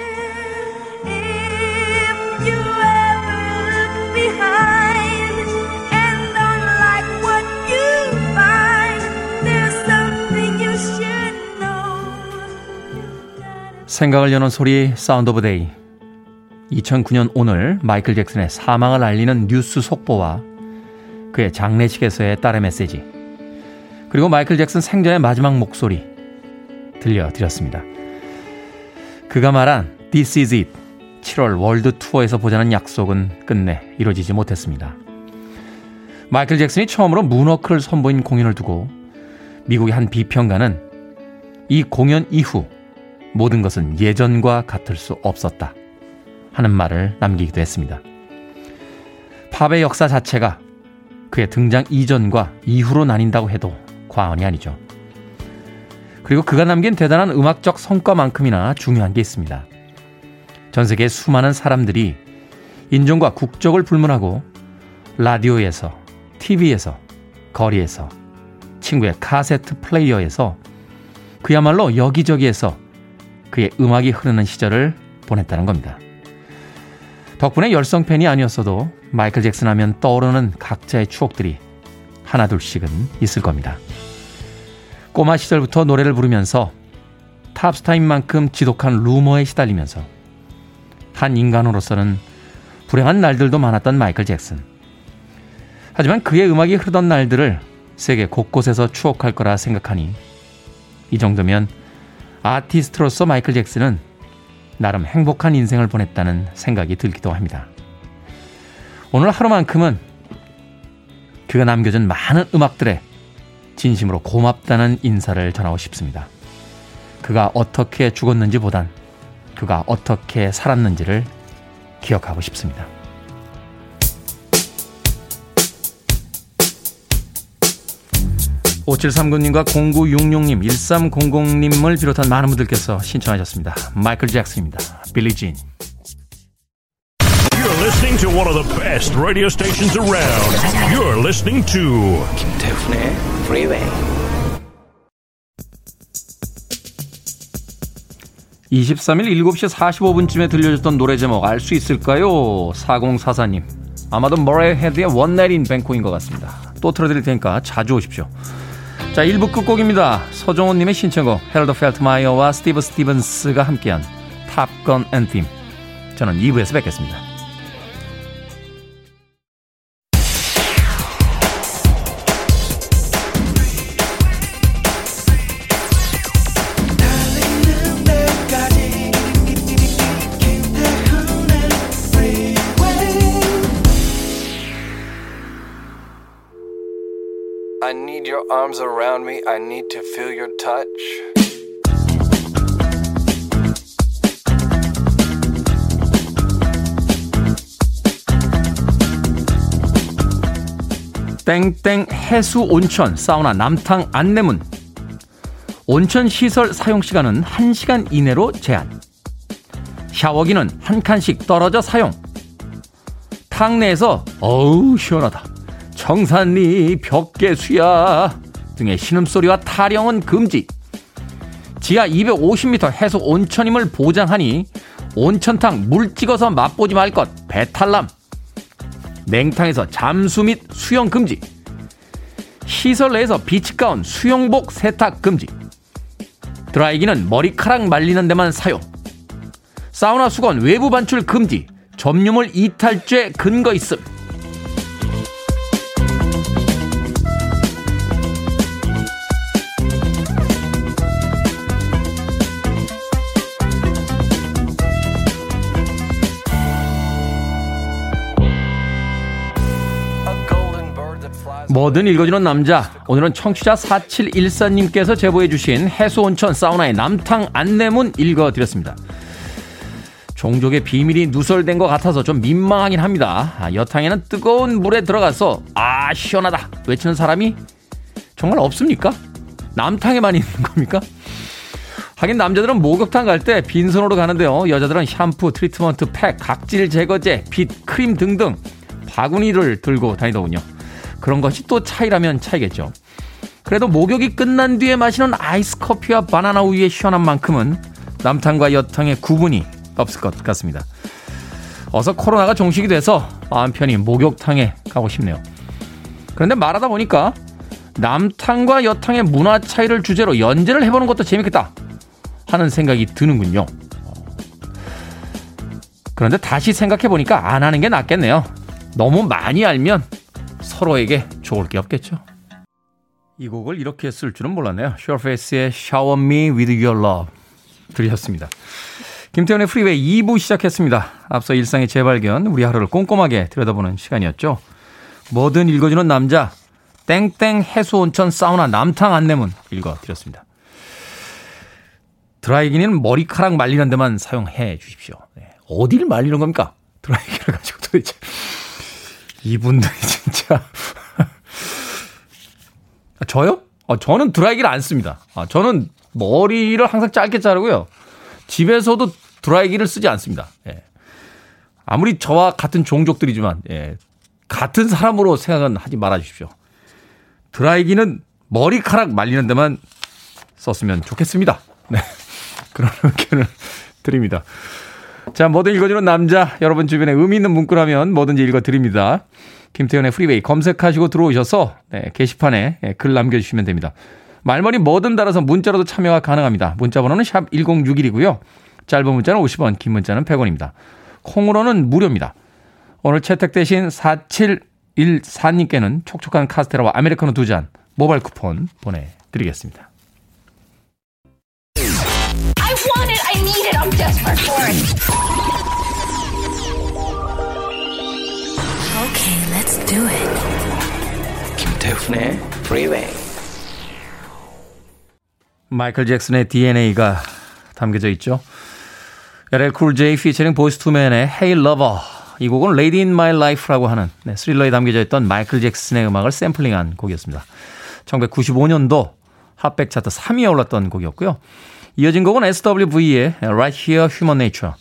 생각을 여는 소리 Sound of Day 2009년 오늘 마이클 잭슨의 사망을 알리는 뉴스 속보와 그의 장례식에서의 딸의 메시지 그리고 마이클 잭슨 생전의 마지막 목소리 들려드렸습니다. 그가 말한 This is it 7월 월드 투어에서 보자는 약속은 끝내 이루어지지 못했습니다. 마이클 잭슨이 처음으로 문워크를 선보인 공연을 두고 미국의 한 비평가는 이 공연 이후 모든 것은 예전과 같을 수 없었다. 하는 말을 남기기도 했습니다. 팝의 역사 자체가 그의 등장 이전과 이후로 나뉜다고 해도 과언이 아니죠. 그리고 그가 남긴 대단한 음악적 성과만큼이나 중요한 게 있습니다. 전 세계 수많은 사람들이 인종과 국적을 불문하고 라디오에서, TV에서, 거리에서, 친구의 카세트 플레이어에서 그야말로 여기저기에서 그의 음악이 흐르는 시절을 보냈다는 겁니다. 덕분에 열성 팬이 아니었어도 마이클 잭슨 하면 떠오르는 각자의 추억들이 하나둘씩은 있을 겁니다. 꼬마 시절부터 노래를 부르면서 탑스타인 만큼 지독한 루머에 시달리면서 한 인간으로서는 불행한 날들도 많았던 마이클 잭슨. 하지만 그의 음악이 흐르던 날들을 세계 곳곳에서 추억할 거라 생각하니 이 정도면 아티스트로서 마이클 잭슨은 나름 행복한 인생을 보냈다는 생각이 들기도 합니다. 오늘 하루만큼은 그가 남겨준 많은 음악들에 진심으로 고맙다는 인사를 전하고 싶습니다. 그가 어떻게 죽었는지 보단 그가 어떻게 살았는지를 기억하고 싶습니다. 5739님과 0966님, 1300님을 비롯한 많은 분들께서 신청하셨습니다. 마이클 잭슨입니다. 빌리 진. You're listening to one of the best radio stations around. You're listening to 김태훈의 Freeway. 23일 7시 45분쯤에 들려줬던 노래 제목 알 수 있을까요? 4044님. 아마도 머레이 헤드의 One Night in Bangkok인 것 같습니다. 또 틀어드릴 테니까 자주 오십시오. 자, 1부 끝곡입니다. 서정훈님의 신청곡 해럴드 펠터마이어와 스티브 스티븐스가 함께한 Top Gun Anthem. 저는 2부에서 뵙겠습니다. Arms around me. I need to feel your touch. 땡땡 해수 온천 사우나 남탕 안내문 온천 시설 사용 시간은 1시간 이내로 제한 샤워기는 한 칸씩 떨어져 사용 탕 내에서 어우 시원하다 청산리 벽계수야 등의 신음소리와 타령은 금지 지하 250m 해수 온천임을 보장하니 온천탕 물 찍어서 맛보지 말 것 배탈남 냉탕에서 잠수 및 수영 금지. 시설 내에서 비치가운 수영복 세탁 금지. 드라이기는 머리카락 말리는 데만 사용. 사우나 수건 외부 반출 금지. 점유물 이탈죄 근거 있음. 뭐든 읽어주는 남자. 오늘은 청취자 4714님께서 제보해주신 해수온천 사우나의 남탕 안내문 읽어드렸습니다. 종족의 비밀이 누설된 것 같아서 좀 민망하긴 합니다. 아, 여탕에는 뜨거운 물에 들어가서 아 시원하다 외치는 사람이 정말 없습니까? 남탕에만 있는 겁니까? 하긴 남자들은 목욕탕 갈 때 빈손으로 가는데요. 여자들은 샴푸, 트리트먼트, 팩, 각질 제거제, 빗, 크림 등등 바구니를 들고 다니더군요. 그런 것이 또 차이라면 차이겠죠. 그래도 목욕이 끝난 뒤에 마시는 아이스 커피와 바나나 우유의 시원함만큼은 남탕과 여탕의 구분이 없을 것 같습니다. 어서 코로나가 종식이 돼서 마음 편히 목욕탕에 가고 싶네요. 그런데 말하다 보니까 남탕과 여탕의 문화 차이를 주제로 연재를 해보는 것도 재밌겠다 하는 생각이 드는군요. 그런데 다시 생각해보니까 안 하는 게 낫겠네요. 너무 많이 알면 서로에게 좋을 게 없겠죠. 이 곡을 이렇게 쓸 줄은 몰랐네요. 서페이스의 Shower Me With Your Love 들으셨습니다. 김태훈의 프리웨이 2부 시작했습니다. 앞서 일상의 재발견, 우리 하루를 꼼꼼하게 들여다보는 시간이었죠. 뭐든 읽어주는 남자, 땡땡 해수온천 사우나 남탕 안내문 읽어드렸습니다. 드라이기는 머리카락 말리는 데만 사용해 주십시오. 네. 어디를 말리는 겁니까? 드라이기를 가지고 도대체. 이분들이 진짜. 저요? 아, 저는 드라이기를 안 씁니다. 아, 저는 머리를 항상 짧게 자르고요. 집에서도 드라이기를 쓰지 않습니다. 예. 아무리 저와 같은 종족들이지만, 예. 같은 사람으로 생각은 하지 말아 주십시오. 드라이기는 머리카락 말리는 데만 썼으면 좋겠습니다. 네. 그런 의견을 드립니다. 자, 뭐든 읽어주는 남자. 여러분 주변에 의미 있는 문구라면 뭐든지 읽어드립니다. 김태훈의 프리웨이 검색하시고 들어오셔서 네, 게시판에 네, 글 남겨주시면 됩니다. 말머리 뭐든 달아서 문자로도 참여가 가능합니다. 문자 번호는 샵 1061이고요. 짧은 문자는 50원, 긴 문자는 100원입니다. 콩으로는 무료입니다. 오늘 채택되신 4714님께는 촉촉한 카스테라와 아메리카노 두 잔 모바일 쿠폰 보내드리겠습니다. I want it. I need it. I'm desperate for it. Okay, let's do it. 김태훈의 Freeway. 마이클 잭슨의 DNA가 담겨져 있죠. LL 쿨 J 피처링 보이스 투맨의 Hey Lover 이 곡은 Lady in My Life라고 하는 네, 스릴러에 담겨져 있던 마이클 잭슨의 음악을 샘플링한 곡이었습니다. 1995년도 핫백 차트 3위에 올랐던 곡이었고요. 이어진 곡은 SWV의 Right Here Human Nature.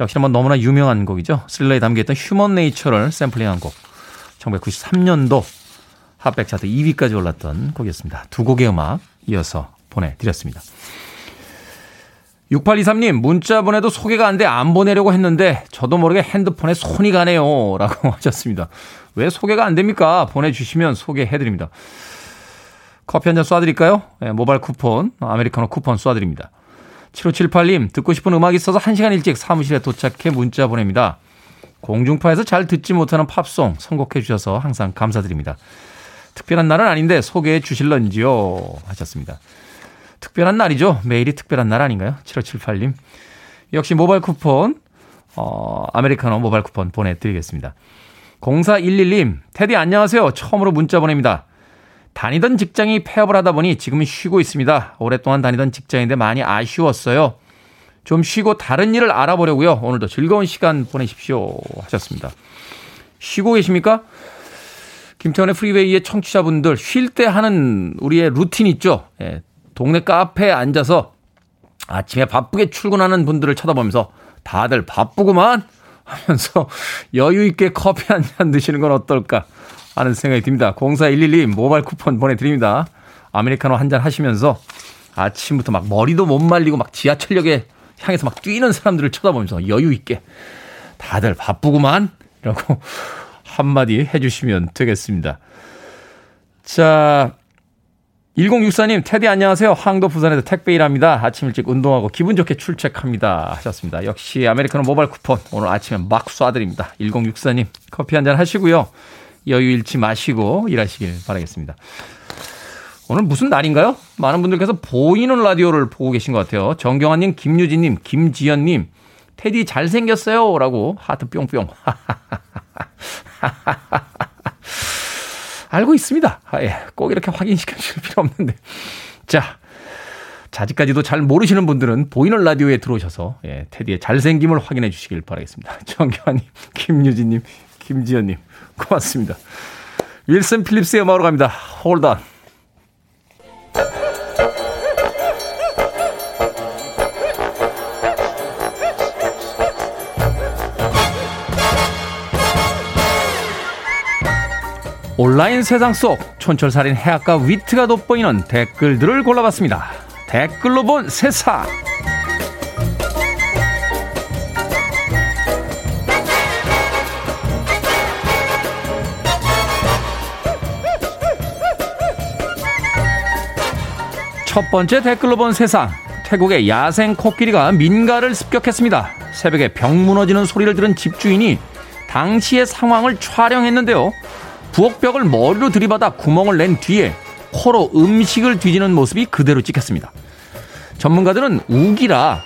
역시나 뭐 너무나 유명한 곡이죠. 스릴러에 담겨있던 Human Nature를 샘플링한 곡. 1993년도 핫백 차트 2위까지 올랐던 곡이었습니다. 두 곡의 음악 이어서 보내드렸습니다. 6823님, 문자 보내도 소개가 안 돼 안 보내려고 했는데 저도 모르게 핸드폰에 손이 가네요. 라고 하셨습니다. 왜 소개가 안 됩니까? 보내주시면 소개해드립니다. 커피 한 잔 쏴드릴까요? 네, 모바일 쿠폰, 아메리카노 쿠폰 쏴드립니다. 7578님, 듣고 싶은 음악이 있어서 1시간 일찍 사무실에 도착해 문자 보냅니다. 공중파에서 잘 듣지 못하는 팝송 선곡해 주셔서 항상 감사드립니다. 특별한 날은 아닌데 소개해 주실런지요? 하셨습니다. 특별한 날이죠. 매일이 특별한 날 아닌가요? 7578님. 역시 모바일 쿠폰, 어, 아메리카노 모바일 쿠폰 보내드리겠습니다. 0411님, 테디 안녕하세요. 처음으로 문자 보냅니다. 다니던 직장이 폐업을 하다 보니 지금은 쉬고 있습니다. 오랫동안 다니던 직장인데 많이 아쉬웠어요. 좀 쉬고 다른 일을 알아보려고요. 오늘도 즐거운 시간 보내십시오. 하셨습니다. 쉬고 계십니까? 김태훈의 프리웨이의 청취자분들 쉴 때 하는 우리의 루틴 있죠? 예, 동네 카페에 앉아서 아침에 바쁘게 출근하는 분들을 쳐다보면서 다들 바쁘구만 하면서 여유 있게 커피 한 잔 드시는 건 어떨까 하는 생각이 듭니다. 0411님 모바일 쿠폰 보내드립니다. 아메리카노 한 잔 하시면서 아침부터 막 머리도 못 말리고 막 지하철역에 향해서 막 뛰는 사람들을 쳐다보면서 여유 있게 다들 바쁘구만 이라고 한마디 해주시면 되겠습니다. 자, 1064님, 테디 안녕하세요. 항도 부산에서 택배 일합니다. 아침 일찍 운동하고 기분 좋게 출첵합니다. 하셨습니다. 역시 아메리카노 모바일 쿠폰 오늘 아침에 막 쏴드립니다. 1064님, 커피 한 잔 하시고요. 여유 잃지 마시고 일하시길 바라겠습니다. 오늘 무슨 날인가요? 많은 분들께서 보이는 라디오를 보고 계신 것 같아요. 정경환님, 김유진님, 김지연님, 테디 잘생겼어요. 라고 하트 뿅뿅. 알고 있습니다. 아, 예. 꼭 이렇게 확인시켜 주실 필요 없는데. 자. 아직까지도 잘 모르시는 분들은 보이는 라디오에 들어오셔서 예, 테디의 잘생김을 확인해 주시길 바라겠습니다. 정교환님, 김유진님, 김지연님 고맙습니다. 윌슨 필립스의 음악으로 갑니다. Hold on. 온라인 세상 속 촌철살인 해악과 위트가 돋보이는 댓글들을 골라봤습니다. 댓글로 본 세상. 첫 번째 댓글로 본 세상. 태국의 야생 코끼리가 민가를 습격했습니다. 새벽에 벽 무너지는 소리를 들은 집주인이 당시의 상황을 촬영했는데요. 부엌벽을 머리로 들이받아 구멍을 낸 뒤에 코로 음식을 뒤지는 모습이 그대로 찍혔습니다. 전문가들은 우기라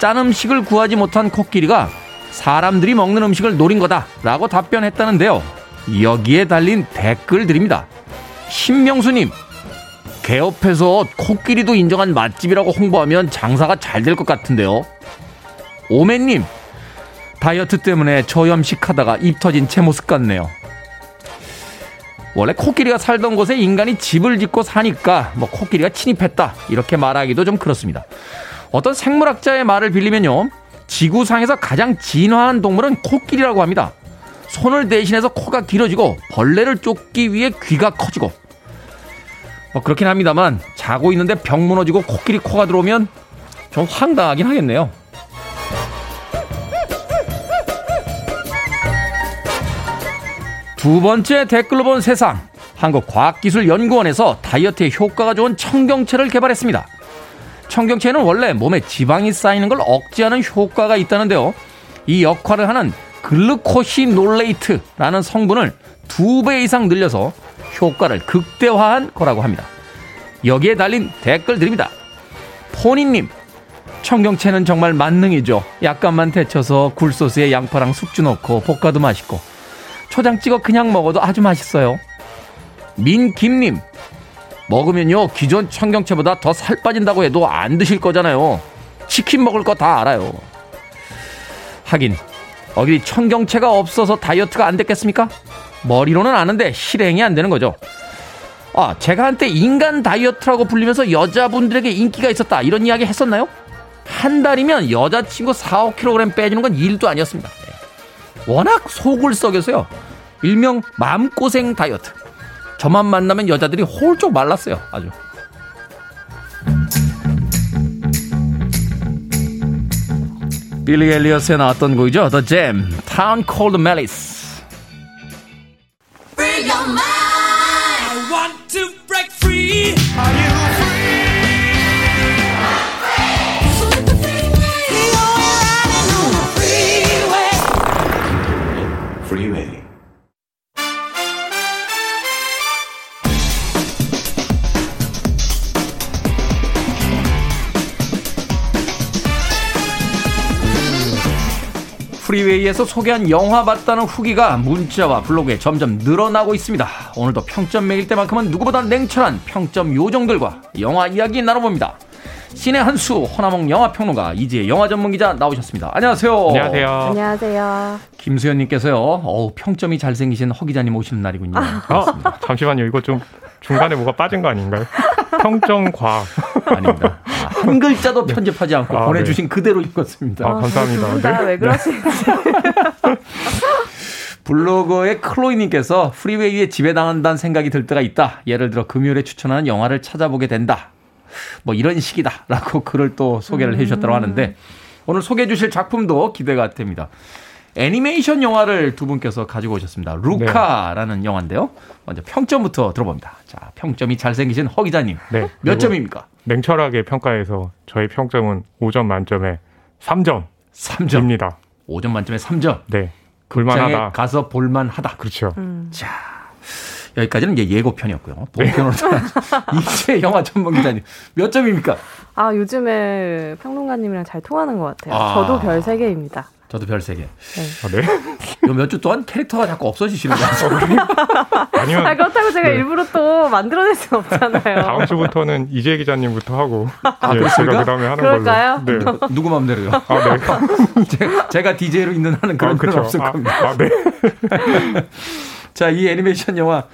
짠 음식을 구하지 못한 코끼리가 사람들이 먹는 음식을 노린 거다라고 답변했다는데요. 여기에 달린 댓글들입니다. 신명수님, 개업해서 코끼리도 인정한 맛집이라고 홍보하면 장사가 잘 될 것 같은데요. 오맨님, 다이어트 때문에 저염식 하다가 입 터진 제 모습 같네요. 원래 코끼리가 살던 곳에 인간이 집을 짓고 사니까 뭐 코끼리가 침입했다 이렇게 말하기도 좀 그렇습니다. 어떤 생물학자의 말을 빌리면요. 지구상에서 가장 진화한 동물은 코끼리라고 합니다. 손을 대신해서 코가 길어지고 벌레를 쫓기 위해 귀가 커지고 뭐 그렇긴 합니다만 자고 있는데 벽 무너지고 코끼리 코가 들어오면 좀 황당하긴 하겠네요. 두 번째 댓글로 본 세상. 한국과학기술연구원에서 다이어트에 효과가 좋은 청경채를 개발했습니다. 청경채는 원래 몸에 지방이 쌓이는 걸 억제하는 효과가 있다는데요. 이 역할을 하는 글루코시놀레이트라는 성분을 두 배 이상 늘려서 효과를 극대화한 거라고 합니다. 여기에 달린 댓글들입니다. 포니님, 청경채는 정말 만능이죠. 약간만 데쳐서 굴소스에 양파랑 숙주 넣고 볶아도 맛있고 초장 찍어 그냥 먹어도 아주 맛있어요. 민김님, 먹으면요, 기존 청경채보다 더 살 빠진다고 해도 안 드실 거잖아요. 치킨 먹을 거 다 알아요. 하긴, 어디 청경채가 없어서 다이어트가 안 됐겠습니까? 머리로는 아는데 실행이 안 되는 거죠. 아, 제가 한때 인간 다이어트라고 불리면서 여자분들에게 인기가 있었다. 이런 이야기 했었나요? 한 달이면 여자친구 4, 5kg 빼주는 건 일도 아니었습니다. 워낙 속을 썩여서요. 일명 마음고생 다이어트. 저만 만나면 여자들이 홀쭉 말랐어요. 아주. 빌리 엘리어스에 나왔던 곡이죠. The Jam, Town Called Malice. Your mind. 프리웨이에서 소개한 영화 봤다는 후기가 문자와 블로그에 점점 늘어나고 있습니다. 오늘도 평점 매길 때만큼은 누구보다 냉철한 평점 요정들과 영화 이야기 나눠봅니다. 신의 한수 허나몽 영화평론가 이지혜 영화 전문기자 나오셨습니다. 안녕하세요. 안녕하세요. 안녕하세요. 김수현님께서요. 어우 평점이 잘생기신 허 기자님 오시는 날이군요. 아, 잠시만요. 이거 좀 중간에 뭐가 빠진 거 아닌가요? 평점 과학. 아닙니다. 아, 한 글자도 편집하지 않고 아, 보내주신 그대로 읽었습니다. 아, 감사합니다. 네. 왜 그러시는지. 블로거의 클로이님께서 프리웨이에 지배당한다는 생각이 들 때가 있다. 예를 들어 금요일에 추천하는 영화를 찾아보게 된다. 뭐 이런 식이다라고 글을 또 소개를 해주셨다고 하는데 오늘 소개해 주실 작품도 기대가 됩니다. 애니메이션 영화를 두 분께서 가지고 오셨습니다. 루카라는 영화인데요. 먼저 평점부터 들어봅니다. 자, 평점이 잘생기신 허 기자님. 네. 몇 점입니까? 냉철하게 평가해서 저희 평점은 5점 만점에 3점. 3점. 입니다. 5점 만점에 3점. 네. 볼만하다. 가서 볼만하다. 그렇죠. 자, 여기까지는 이제 예고편이었고요. 본편으로 이제 영화 전문 기자님 몇 점입니까? 아, 요즘에 평론가님이랑 잘 통하는 것 같아요. 아. 저도 별 3개입니다. 저도 별 3개. 아, 네? 요 몇 주 동안 캐릭터가 자꾸 없어지시는 것 같아요. 아니면 아, 그렇다고 제가 네. 일부러 또 만들어낼 순 없잖아요. 다음 주부터는 이재 기자님부터 하고 아, 예, 그렇습니까? 제가 그다음에 하는 그럴까요? 걸로. 네. 누구 마음대로요. 아, 네. 제, 제가 DJ로 있는 한은 그런 아, 건 그쵸. 없을 아, 겁니다. 아, 네. 자, 이 애니메이션 영화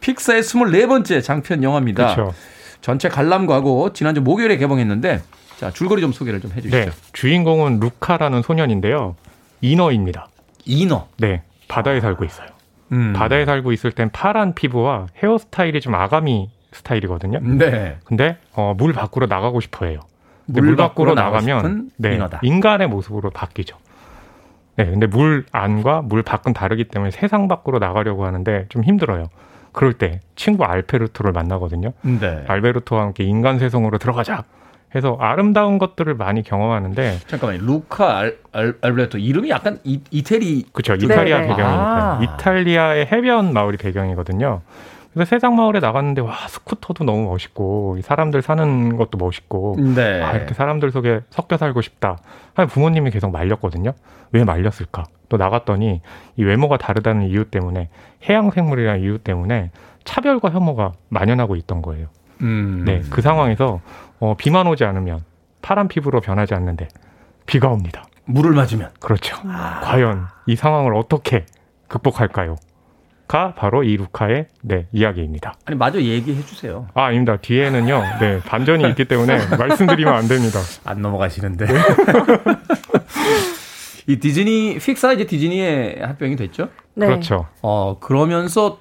픽사의 24번째 장편 영화입니다. 그렇죠. 전체 관람가고 지난주 목요일에 개봉했는데 자, 줄거리 좀 소개를 좀 해 주시죠. 네. 주인공은 루카라는 소년인데요. 인어입니다. 인어. 네. 바다에 살고 있어요. 음. 바다에 살고 있을 땐 파란 피부와 헤어스타일이 좀 아가미 스타일이거든요. 네. 근데 어, 물 밖으로 나가고 싶어 해요. 근데 물 물, 밖으로 나가면 네, 인어다. 인간의 모습으로 바뀌죠. 네, 근데 물 안과 물 밖은 다르기 때문에 세상 밖으로 나가려고 하는데 좀 힘들어요. 그럴 때 친구 알페르토를 만나거든요. 네. 알베르토와 함께 인간 세상으로 들어가자 해서 아름다운 것들을 많이 경험하는데 잠깐만요. 루카 알, 알, 알베르토 이름이 약간 이, 이태리 그렇죠. 쪽- 이탈리아 네, 네. 배경이니까 아. 이탈리아의 해변 마을이 배경이거든요. 그래서 세상 마을에 나갔는데 와 스쿠터도 너무 멋있고 이 사람들 사는 것도 멋있고 네. 아, 이렇게 사람들 속에 섞여 살고 싶다. 하면 부모님이 계속 말렸거든요. 왜 말렸을까? 또 나갔더니 이 외모가 다르다는 이유 때문에 해양 생물이라는 이유 때문에 차별과 혐오가 만연하고 있던 거예요. 음. 네, 그 상황에서 어, 비만 오지 않으면 파란 피부로 변하지 않는데 비가 옵니다. 물을 맞으면 그렇죠. 과연 이 상황을 어떻게 극복할까요? 가 바로 이 루카의 네, 이야기입니다. 아니 마저 얘기해 주세요. 아, 아닙니다. 뒤에는요. 네, 반전이 있기 때문에 말씀드리면 안 됩니다. 안 넘어가시는데. 이 디즈니 픽사 이제 디즈니의 합병이 됐죠? 네. 그렇죠. 어 그러면서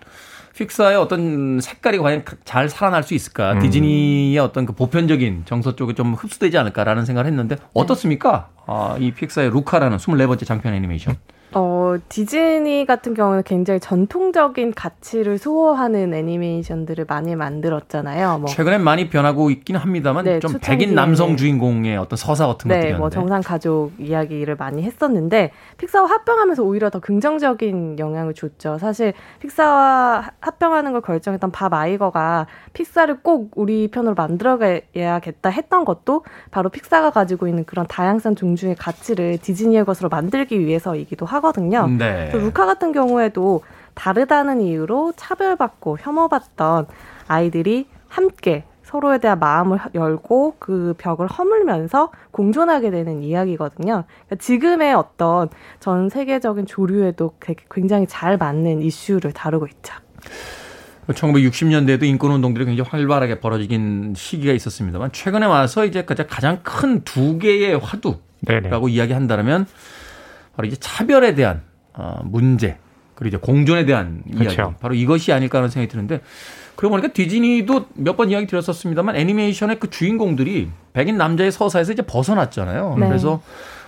픽사의 어떤 색깔이 과연 잘 살아날 수 있을까? 음. 디즈니의 어떤 그 보편적인 정서 쪽에 좀 흡수되지 않을까라는 생각을 했는데 어떻습니까? 아, 이 픽사의 루카라는 24번째 장편 애니메이션. 어, 디즈니 같은 경우는 굉장히 전통적인 가치를 수호하는 애니메이션들을 많이 만들었잖아요. 뭐 최근에 많이 변하고 있긴 합니다만 네, 좀 백인 남성 네. 주인공의 어떤 서사 같은 네, 것들이었는데. 뭐 정상 가족 이야기를 많이 했었는데 픽사와 합병하면서 오히려 더 긍정적인 영향을 줬죠. 사실 픽사와 합병하는 걸 결정했던 밥 아이거가 픽사를 꼭 우리 편으로 만들어야겠다 했던 것도 바로 픽사가 가지고 있는 그런 다양성 존중의 가치를 디즈니의 것으로 만들기 위해서이기도 하 거든요. 네. 그래서 루카 같은 경우에도 다르다는 이유로 차별받고 혐오받던 아이들이 함께 서로에 대한 마음을 열고 그 벽을 허물면서 공존하게 되는 이야기거든요. 그러니까 지금의 어떤 전 세계적인 조류에도 되게 굉장히 잘 맞는 이슈를 다루고 있죠. 1960년대에도 인권운동들이 굉장히 활발하게 벌어지긴 시기가 있었습니다만 최근에 와서 이제 가장 큰 두 개의 화두라고 네네. 이야기한다면 바로 이제 차별에 대한 어, 문제 그리고 이제 공존에 대한 이야기 그렇죠. 바로 이것이 아닐까 하는 생각이 드는데 그러고 보니까 디즈니도 몇 번 이야기 드렸었습니다만 애니메이션의 그 주인공들이 백인 남자의 서사에서 이제 벗어났잖아요. 네. 그래서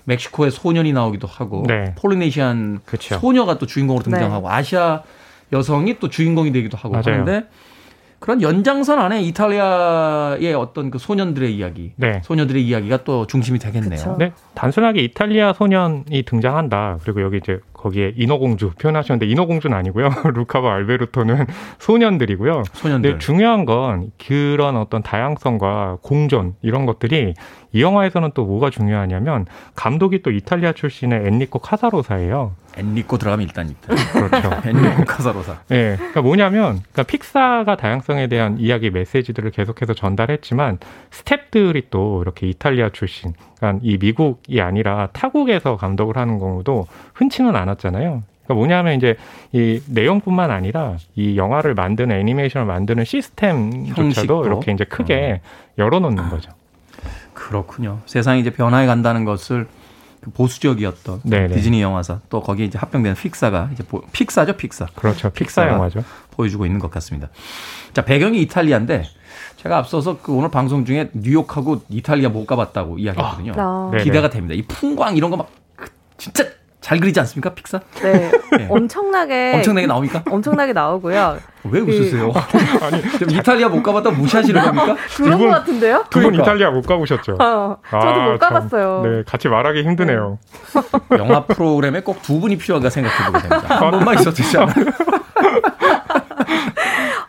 멕시코의 소년이 나오기도 하고 네. 폴리네시안 그렇죠. 소녀가 또 주인공으로 등장하고 아시아 여성이 또 주인공이 되기도 하고 맞아요. 하는데 그런 연장선 안에 이탈리아의 어떤 그 소년들의 이야기, 네. 소녀들의 이야기가 또 중심이 되겠네요. 그쵸. 네, 단순하게 이탈리아 소년이 등장한다. 그리고 여기 이제 거기에 인어공주 표현하셨는데 인어공주는 아니고요. 루카와 알베르토는 소년들이고요. 소년들. 중요한 건 그런 어떤 다양성과 공존 이런 것들이 이 영화에서는 또 뭐가 중요하냐면 감독이 또 이탈리아 출신의 엔리코 카사로사예요. 엔리코 들어가면 일단 있다. 그렇죠. 엔리코 카사로사. 예, 그러니까 뭐냐면, 그러니까 픽사가 다양성에 대한 이야기 메시지들을 계속해서 전달했지만 스탭들이 또 이렇게 이탈리아 출신, 그러니까 이 미국이 아니라 타국에서 감독을 하는 경우도 흔치는 않았잖아요. 그러니까 뭐냐면 이제 이 내용뿐만 아니라 이 영화를 만드는 애니메이션을 만드는 시스템조차도 형식도? 이렇게 이제 크게 열어놓는 거죠. 그렇군요. 세상이 이제 변화해 간다는 것을 그 보수적이었던 네네. 디즈니 영화사 또 거기에 이제 합병된 픽사가 이제 보- 픽사죠, 픽사. 그렇죠. 픽사 영화죠. 보여주고 있는 것 같습니다. 자, 배경이 이탈리아인데 제가 앞서서 그 오늘 방송 중에 뉴욕하고 이탈리아 못 가봤다고 이야기했거든요. 아. 네네. 기대가 됩니다. 이 풍광 이런 거 막 진짜 잘 그리지 않습니까? 픽사? 네. 네. 엄청나게 엄청나게 나옵니까? 엄청나게 나오고요. 왜 그- 웃으세요? 좀 이탈리아 못 가봤다 무시하시는 겁니까? 그런 것 같은데요? 두분 그러니까. 이탈리아 못 가보셨죠? 어, 저도 못 참, 가봤어요. 네, 같이 말하기 힘드네요. 영화 프로그램에 꼭 두 분이 필요한가 생각해보게 됩니다. 한 번만 있어도 되지 않아요?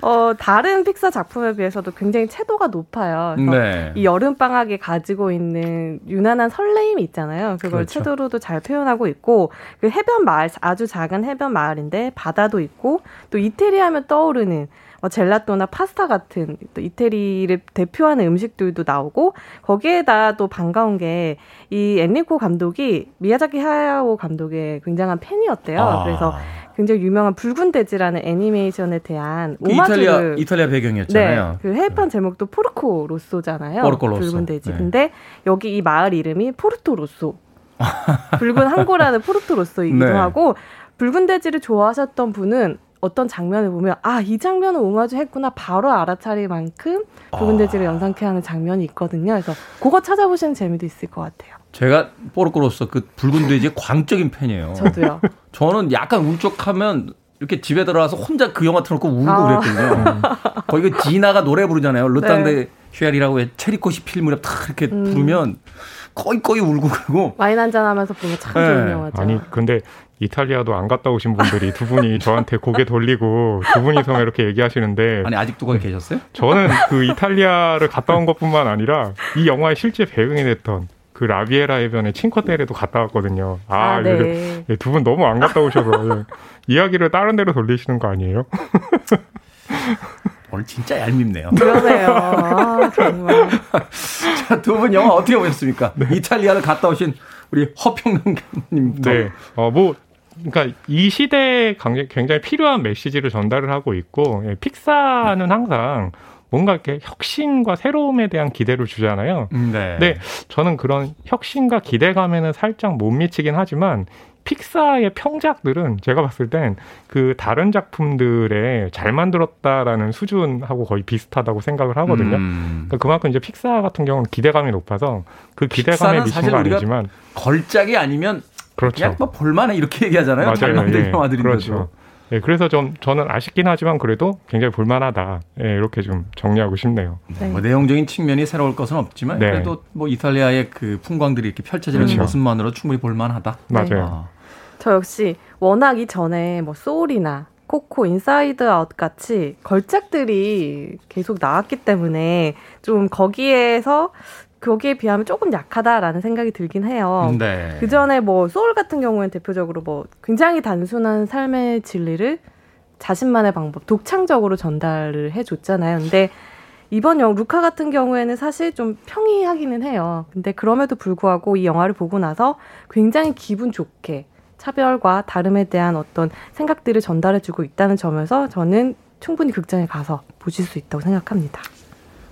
어, 다른 픽사 작품에 비해서도 굉장히 채도가 높아요. 네. 이 여름 방학에 가지고 있는 유난한 설레임이 있잖아요. 그걸 그렇죠. 채도로도 잘 표현하고 있고 그 해변 마을 아주 작은 해변 마을인데 바다도 있고 또 이태리 하면 떠오르는 뭐 젤라또나 파스타 같은 또 이태리를 대표하는 음식들도 나오고 거기에다 또 반가운 게 이 엔리코 감독이 미야자키 하야오 감독의 굉장한 팬이었대요. 아. 그래서 굉장히 유명한 붉은 돼지라는 애니메이션에 대한 그 이탈리아 오마주를 이탈리아 배경이었잖아요. 네, 그 해외판 제목도 Porco Rosso잖아요. Porco Rosso. 붉은 돼지. 네. 근데 여기 이 마을 이름이 포르토 로쏘. 붉은 항구라는 포르토 로쏘이기도 네. 하고 붉은 돼지를 좋아하셨던 분은 어떤 장면을 보면 아 이 장면은 오마주 했구나 바로 알아차릴 만큼 붉은 아. 돼지를 연상케 하는 장면이 있거든요. 그래서 그거 찾아보시는 재미도 있을 것 같아요. 제가 포르코로서 그 붉은 돼지의 광적인 팬이에요. 저도요. 저는 약간 울적하면 이렇게 집에 들어와서 혼자 그 영화 틀어놓고 울고 아. 그랬거든요. 거기 그 지나가 노래 부르잖아요. 르땅데 네. 쉐리라고 해 체리꽃이 필 무렵 탁 이렇게 음. 부르면 거의 거의 울고 그러고 와인 한잔 하면서 보면 참 네. 좋은 영화죠. 아니 근데 이탈리아도 안 갔다 오신 분들이 두 분이 저한테 고개 돌리고 두 분이서 이렇게 얘기하시는데 아니 아직도 거기 계셨어요? 저는 그 이탈리아를 갔다 온 것뿐만 아니라 이 영화의 실제 배경이 됐던 그 라비에라 해변의 칭코테레도 갔다 왔거든요. 아, 아, 네. 두분 너무 안 갔다 오셔서 예. 이야기를 다른 데로 돌리시는 거 아니에요? 오늘 진짜 얄밉네요. 그러네요. 아, 정말. 자, 두 분 영화 어떻게 보셨습니까? 이탈리아를 갔다 오신 우리 허평론가님부터. 네. 어, 뭐, 그러니까 이 시대에 굉장히 필요한 메시지를 전달을 하고 있고, 예, 픽사는 항상 뭔가 이렇게 혁신과 새로움에 대한 기대를 주잖아요. 네. 근데 저는 그런 혁신과 기대감에는 살짝 못 미치긴 하지만 픽사의 평작들은 제가 봤을 땐 그 다른 작품들의 잘 만들었다라는 수준하고 거의 비슷하다고 생각을 하거든요. 음. 그러니까 그만큼 이제 픽사 같은 경우는 기대감이 높아서 그 기대감에 미친 건 아니지만 걸작이 아니면 그렇죠. 그냥 뭐 볼만해 이렇게 얘기하잖아요. 잘 만든 예. 영화들인데도. 그렇죠. 예, 그래서 좀 저는 아쉽긴 하지만 그래도 굉장히 볼만하다. 예, 이렇게 좀 정리하고 싶네요. 뭐 내용적인 측면이 새로울 것은 없지만 네. 그래도 뭐 이탈리아의 그 풍광들이 이렇게 펼쳐지는 그렇죠. 모습만으로 충분히 볼만하다. 맞아요. 아, 저 역시 워낙 이전에 뭐 소울이나 코코, 인사이드 아웃 같이 걸작들이 계속 나왔기 때문에 좀 거기에서 거기에 비하면 조금 약하다라는 생각이 들긴 해요. 네. 그 전에 뭐 소울 같은 경우에는 대표적으로 뭐 굉장히 단순한 삶의 진리를 자신만의 방법, 독창적으로 전달을 해줬잖아요. 근데 이번 영화 루카 같은 경우에는 사실 좀 평이하기는 해요. 근데 그럼에도 불구하고 이 영화를 보고 나서 굉장히 기분 좋게 차별과 다름에 대한 어떤 생각들을 전달해주고 있다는 점에서 저는 충분히 극장에 가서 보실 수 있다고 생각합니다.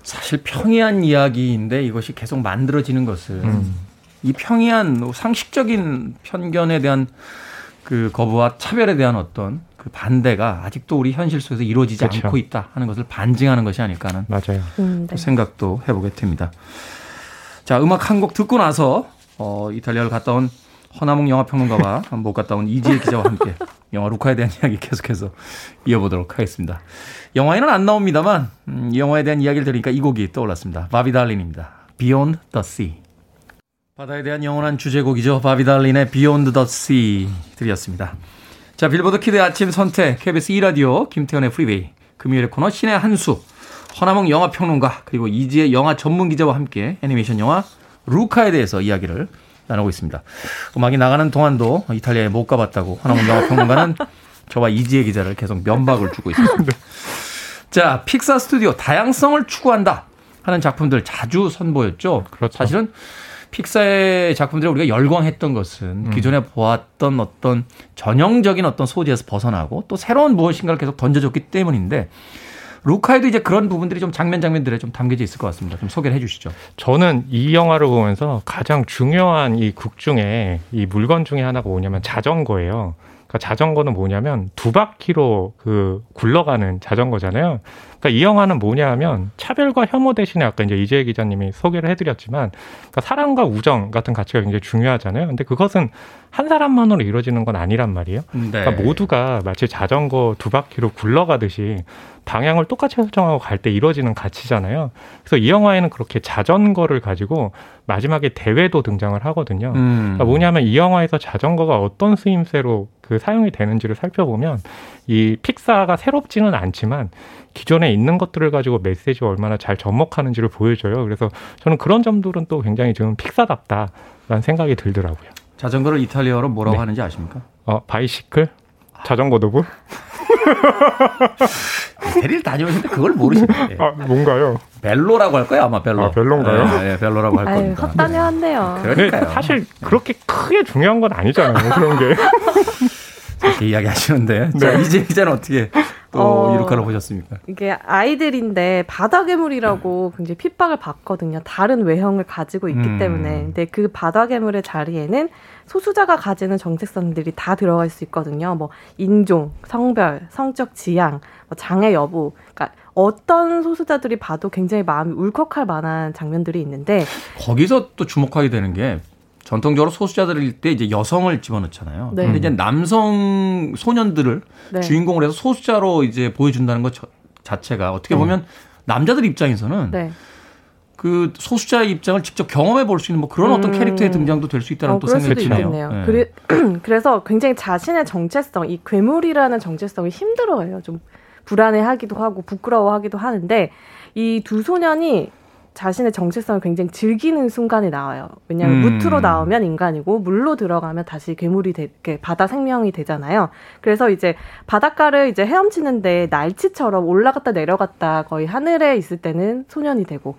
사실 평이한 이야기인데 이것이 계속 만들어지는 것은 음. 이 평이한 상식적인 편견에 대한 그 거부와 차별에 대한 어떤 그 반대가 아직도 우리 현실 속에서 이루어지지 그렇죠. 않고 있다 하는 것을 반증하는 것이 아닐까 하는 맞아요. 음, 또 생각도 해보게 됩니다. 자, 음악 한 곡 듣고 나서 어, 이탈리아를 갔다 온 허나몽 영화평론가와 못 갔다 온 이지혜 기자와 함께 영화 루카에 대한 이야기 계속해서 이어보도록 하겠습니다. 영화에는 안 나옵니다만 음, 이 영화에 대한 이야기를 들으니까 이 곡이 떠올랐습니다. 바비 달린입니다. Beyond the Sea. 바다에 대한 영원한 주제곡이죠. 바비 다린의 Beyond the Sea 들으셨습니다. 자, 빌보드 키드의 아침 선택, KBS 2라디오, 김태훈의 프리웨이, 금요일의 코너 신의 한수, 허남웅 영화평론가, 그리고 이지혜 영화 전문 기자와 함께 애니메이션 영화 루카에 대해서 이야기를 나누고 있습니다. 음악이 나가는 동안도 이탈리아에 못 가봤다고 허남웅 영화 평론가는 저와 이지혜 기자를 계속 면박을 주고 있습니다. 자, 픽사 스튜디오 다양성을 추구한다 하는 작품들 자주 선보였죠. 그렇죠. 사실은 픽사의 작품들을 우리가 열광했던 것은 음. 기존에 보았던 어떤 전형적인 어떤 소재에서 벗어나고 또 새로운 무엇인가를 계속 던져줬기 때문인데 루카에도 이제 그런 부분들이 좀 장면 장면들에 좀 담겨져 있을 것 같습니다. 좀 소개를 해주시죠. 저는 이 영화를 보면서 가장 중요한 이 극 중에 이 물건 중에 하나가 뭐냐면 자전거예요. 그러니까 자전거는 뭐냐면 두 바퀴로 그 굴러가는 자전거잖아요. 그러니까 이 영화는 뭐냐 하면 차별과 혐오 대신에 아까 이제 이재희 기자님이 소개를 해드렸지만 그러니까 사랑과 우정 같은 가치가 굉장히 중요하잖아요. 근데 그것은 한 사람만으로 이루어지는 건 아니란 말이에요. 네. 그러니까 모두가 마치 자전거 두 바퀴로 굴러가듯이 방향을 똑같이 설정하고 갈 때 이루어지는 가치잖아요. 그래서 이 영화에는 그렇게 자전거를 가지고 마지막에 대회도 등장을 하거든요. 음. 그러니까 뭐냐면 이 영화에서 자전거가 어떤 쓰임새로 그 사용이 되는지를 살펴보면 이 픽사가 새롭지는 않지만 기존에 있는 것들을 가지고 메시지를 얼마나 잘 접목하는지를 보여줘요. 그래서 저는 그런 점들은 또 굉장히 좀 픽사답다라는 생각이 들더라고요. 자전거를 이탈리아어로 뭐라고 네. 하는지 아십니까? 어, 바이시클? 자전거 도구? 대리를 다녀오셨는데 그걸 모르시네. 아, 뭔가요? 벨로라고 할 거예요, 아마 벨로. 아, 벨로인가요? 네, 네, 벨로라고 할 아유, 겁니다. 헛다녀왔네요. 근데 그러니까요. 사실 그렇게 크게 중요한 건 아니잖아요. 그런 게. 그렇게 이야기하시는데. 자, 네. 이제 기자는 어떻게 또 어. 이룩하러 보셨습니까? 이게 아이들인데 바다 괴물이라고 굉장히 핍박을 받거든요. 다른 외형을 가지고 있기 음. 때문에. 근데 그 바다 괴물의 자리에는 소수자가 가지는 정체성들이 다 들어갈 수 있거든요. 뭐 인종, 성별, 성적 지향, 뭐 장애 여부. 그러니까 어떤 소수자들이 봐도 굉장히 마음이 울컥할 만한 장면들이 있는데 거기서 또 주목하게 되는 게 전통적으로 소수자들일 때 이제 여성을 집어넣잖아요. 네. 근데 이제 남성 소년들을 네. 주인공으로 해서 소수자로 이제 보여준다는 것 저- 자체가 어떻게 보면 남자들 입장에서는 네. 그 소수자의 입장을 직접 경험해 볼 수 있는 뭐 그런 어떤 음. 캐릭터의 등장도 될 수 있다는 어, 또 생각이 드네요. 네. 그래, 그래서 굉장히 자신의 정체성, 이 괴물이라는 정체성이 힘들어해요. 좀 불안해하기도 하고 부끄러워하기도 하는데 이 두 소년이 자신의 정체성을 굉장히 즐기는 순간이 나와요. 왜냐하면 음. 무트로 나오면 인간이고 물로 들어가면 다시 괴물이 되, 이렇게 바다 생명이 되잖아요. 그래서 이제 바닷가를 이제 헤엄치는데 날치처럼 올라갔다 내려갔다 거의 하늘에 있을 때는 소년이 되고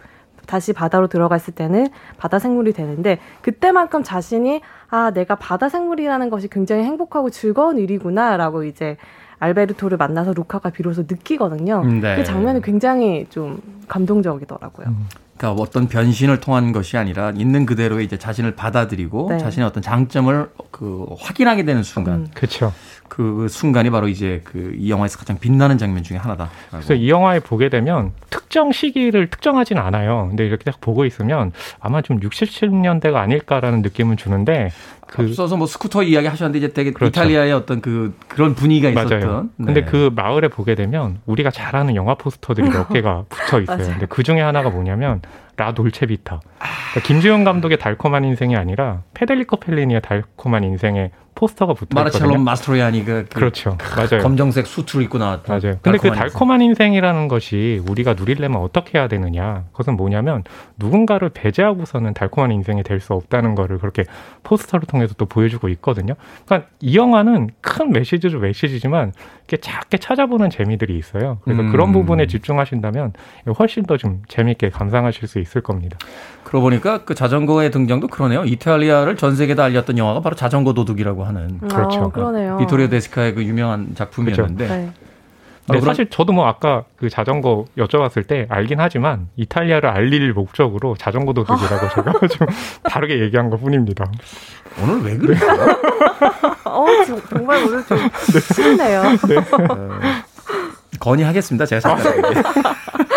다시 바다로 들어갔을 때는 바다 생물이 되는데 그때만큼 자신이 아 내가 바다 생물이라는 것이 굉장히 행복하고 즐거운 일이구나라고 이제 알베르토를 만나서 루카가 비로소 느끼거든요. 음, 네. 그 장면이 굉장히 좀 감동적이더라고요. 그러니까 어떤 변신을 통한 것이 아니라 있는 그대로의 이제 자신을 받아들이고 네. 자신의 어떤 장점을 그 확인하게 되는 순간 음. 그렇죠. 그 순간이 바로 이제 그 이 영화에서 가장 빛나는 장면 중에 하나다. 그래서 이 영화에 보게 되면 특정 시기를 특정하진 않아요. 근데 이렇게 딱 보고 있으면 아마 좀 60, 70년대가 아닐까라는 느낌은 주는데 그 앞서서 뭐 스쿠터 이야기 하셨는데 이제 되게 그렇죠. 이탈리아의 어떤 그 그런 분위기가 있었던. 맞아요. 네. 근데 그 마을에 보게 되면 우리가 잘 아는 영화 포스터들이 몇 개가 붙어 있어요. 근데 그 중에 하나가 뭐냐면 La Dolce Vita. 그러니까 김지운 감독의 달콤한 인생이 아니라 페데리코 펠리니의 달콤한 인생의 포스터가 붙어 있거든요. 마스트로야니가 그 그렇죠. 맞아요. 검정색 수트를 입고 나왔던. 맞아요. 근데 그 달콤한 달콤한 인생 이라는 것이 우리가 누리려면 어떻게 해야 되느냐? 그것은 뭐냐면 누군가를 배제하고서는 달콤한 인생이 될 수 없다는 거를 그렇게 포스터를 통해서 또 보여주고 있거든요. 그러니까 이 영화는 큰 메시지도 메시지지만 이렇게 작게 찾아보는 재미들이 있어요. 그래서 음. 그런 부분에 집중하신다면 훨씬 더 좀 재미있게 감상하실 수 있을 겁니다. 그러고 보니까 그 자전거의 등장도 그러네요. 이탈리아를 전 세계에 알렸던 영화가 바로 자전거 도둑이라고 하는 그렇죠. 아, 그러네요. 비토리오 데스카의 그 유명한 작품이었는데 네. 근데 아, 그럼- 사실 저도 뭐 아까 그 자전거 여쭤봤을 때 알긴 하지만 이탈리아를 알릴 목적으로 자전거 도둑이라고 제가 좀 다르게 얘기한 것 뿐입니다. 오늘 왜 그래요? 어, 정말 오늘 좀 싫네요. 건의하겠습니다. 제가 잠깐.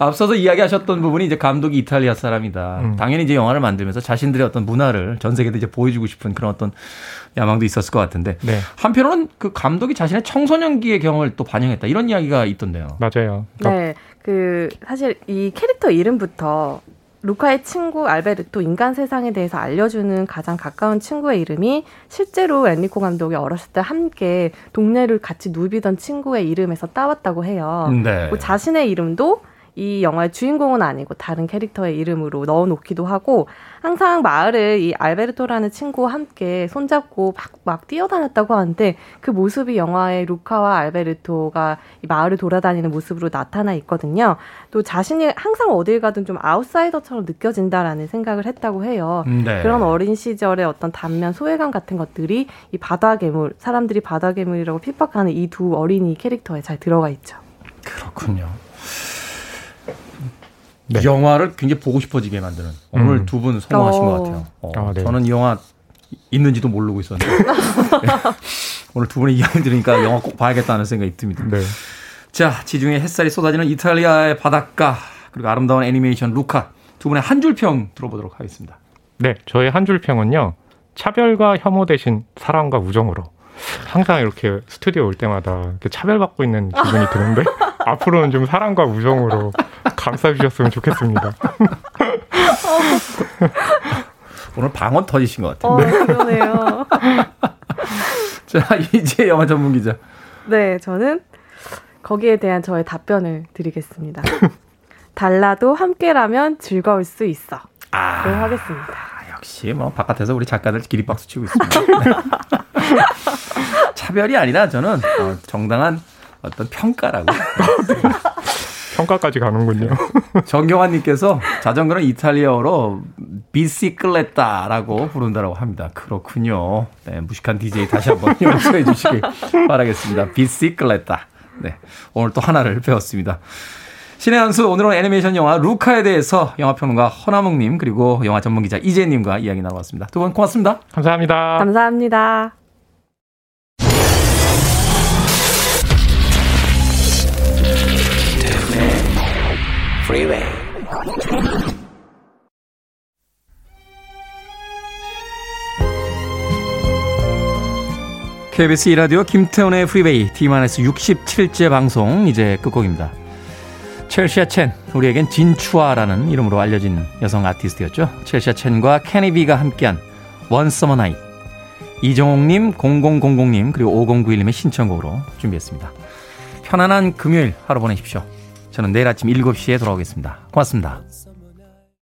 앞서서 이야기하셨던 부분이 이제 감독이 이탈리아 사람이다. 음. 당연히 이제 영화를 만들면서 자신들의 어떤 문화를 전 세계에 이제 보여주고 싶은 그런 어떤 야망도 있었을 것 같은데 네, 한편으로는 그 감독이 자신의 청소년기의 경험을 또 반영했다 이런 이야기가 있던데요. 맞아요. 그러니까 네, 그 사실 이 캐릭터 이름부터 루카의 친구 알베르토 인간 세상에 대해서 알려주는 가장 가까운 친구의 이름이 실제로 엔리코 감독이 어렸을 때 함께 동네를 같이 누비던 친구의 이름에서 따왔다고 해요. 네. 뭐 자신의 이름도 이 영화의 주인공은 아니고 다른 캐릭터의 이름으로 넣어놓기도 하고 항상 마을을 이 알베르토라는 친구와 함께 손잡고 막, 막 뛰어다녔다고 하는데 그 모습이 영화의 루카와 알베르토가 이 마을을 돌아다니는 모습으로 나타나 있거든요. 또 자신이 항상 어딜 가든 좀 아웃사이더처럼 느껴진다라는 생각을 했다고 해요. 네. 그런 어린 시절의 어떤 단면 소외감 같은 것들이 이 바다 괴물 사람들이 바다 괴물이라고 핍박하는 이 두 어린이 캐릭터에 잘 들어가 있죠. 그렇군요. 네. 이 영화를 굉장히 보고 싶어지게 만드는 오늘 음. 두분 성공하신 어. 것 같아요. 어, 아, 네. 저는 이 영화 있는지도 모르고 있었는데. 네. 오늘 두 분의 이야기 들으니까 영화 꼭 봐야겠다는 생각이 듭니다. 네. 자, 지중해 햇살이 쏟아지는 이탈리아의 바닷가, 그리고 아름다운 애니메이션 루카. 두 분의 한 줄 평 들어보도록 하겠습니다. 네, 저의 한 줄 평은요. 차별과 혐오 대신 사랑과 우정으로. 항상 이렇게 스튜디오 올 때마다 이렇게 차별받고 있는 기분이 드는데 앞으로는 좀 사랑과 우정으로 감싸 주셨으면 좋겠습니다. 오늘 방언 터지신 것 같아요. 어, 그러네요. 자, 이제 영화 전문 기자. 네, 저는 거기에 대한 저의 답변을 드리겠습니다. 달라도 함께라면 즐거울 수 있어. 아, 를 하겠습니다. 역시 뭐 바깥에서 우리 작가들 기립박수 치고 있습니다. 네. 차별이 아니라 저는 어, 정당한 어떤 평가라고. 평가까지 가는군요. 정경환님께서 자전거는 이탈리아어로 비시클레타라고 부른다라고 합니다. 그렇군요. 네, 무식한 DJ 다시 한번 용서해 주시기 바라겠습니다. 비시클레타. 네, 오늘 또 하나를 배웠습니다. 신의 한수 오늘은 애니메이션 영화 루카에 대해서 영화평론가 허나묵님 그리고 영화 전문기자 이재님과 이야기 나눠봤습니다. 두 분 고맙습니다. 감사합니다. 감사합니다. Freeway. KBS 2라디오 김태훈의 프리웨이 D-스 67째 방송 이제 끝곡입니다. 첼시아 첸, 우리에겐 진추하라는 이름으로 알려진 여성 아티스트였죠. 첼시아 첸과 케니비가 함께한 One Summer Night. 이정옥님, 0000님, 그리고 5091님의 신청곡으로 준비했습니다. 편안한 금요일 하루 보내십시오. 저는 내일 아침 7시에 돌아오겠습니다. 고맙습니다.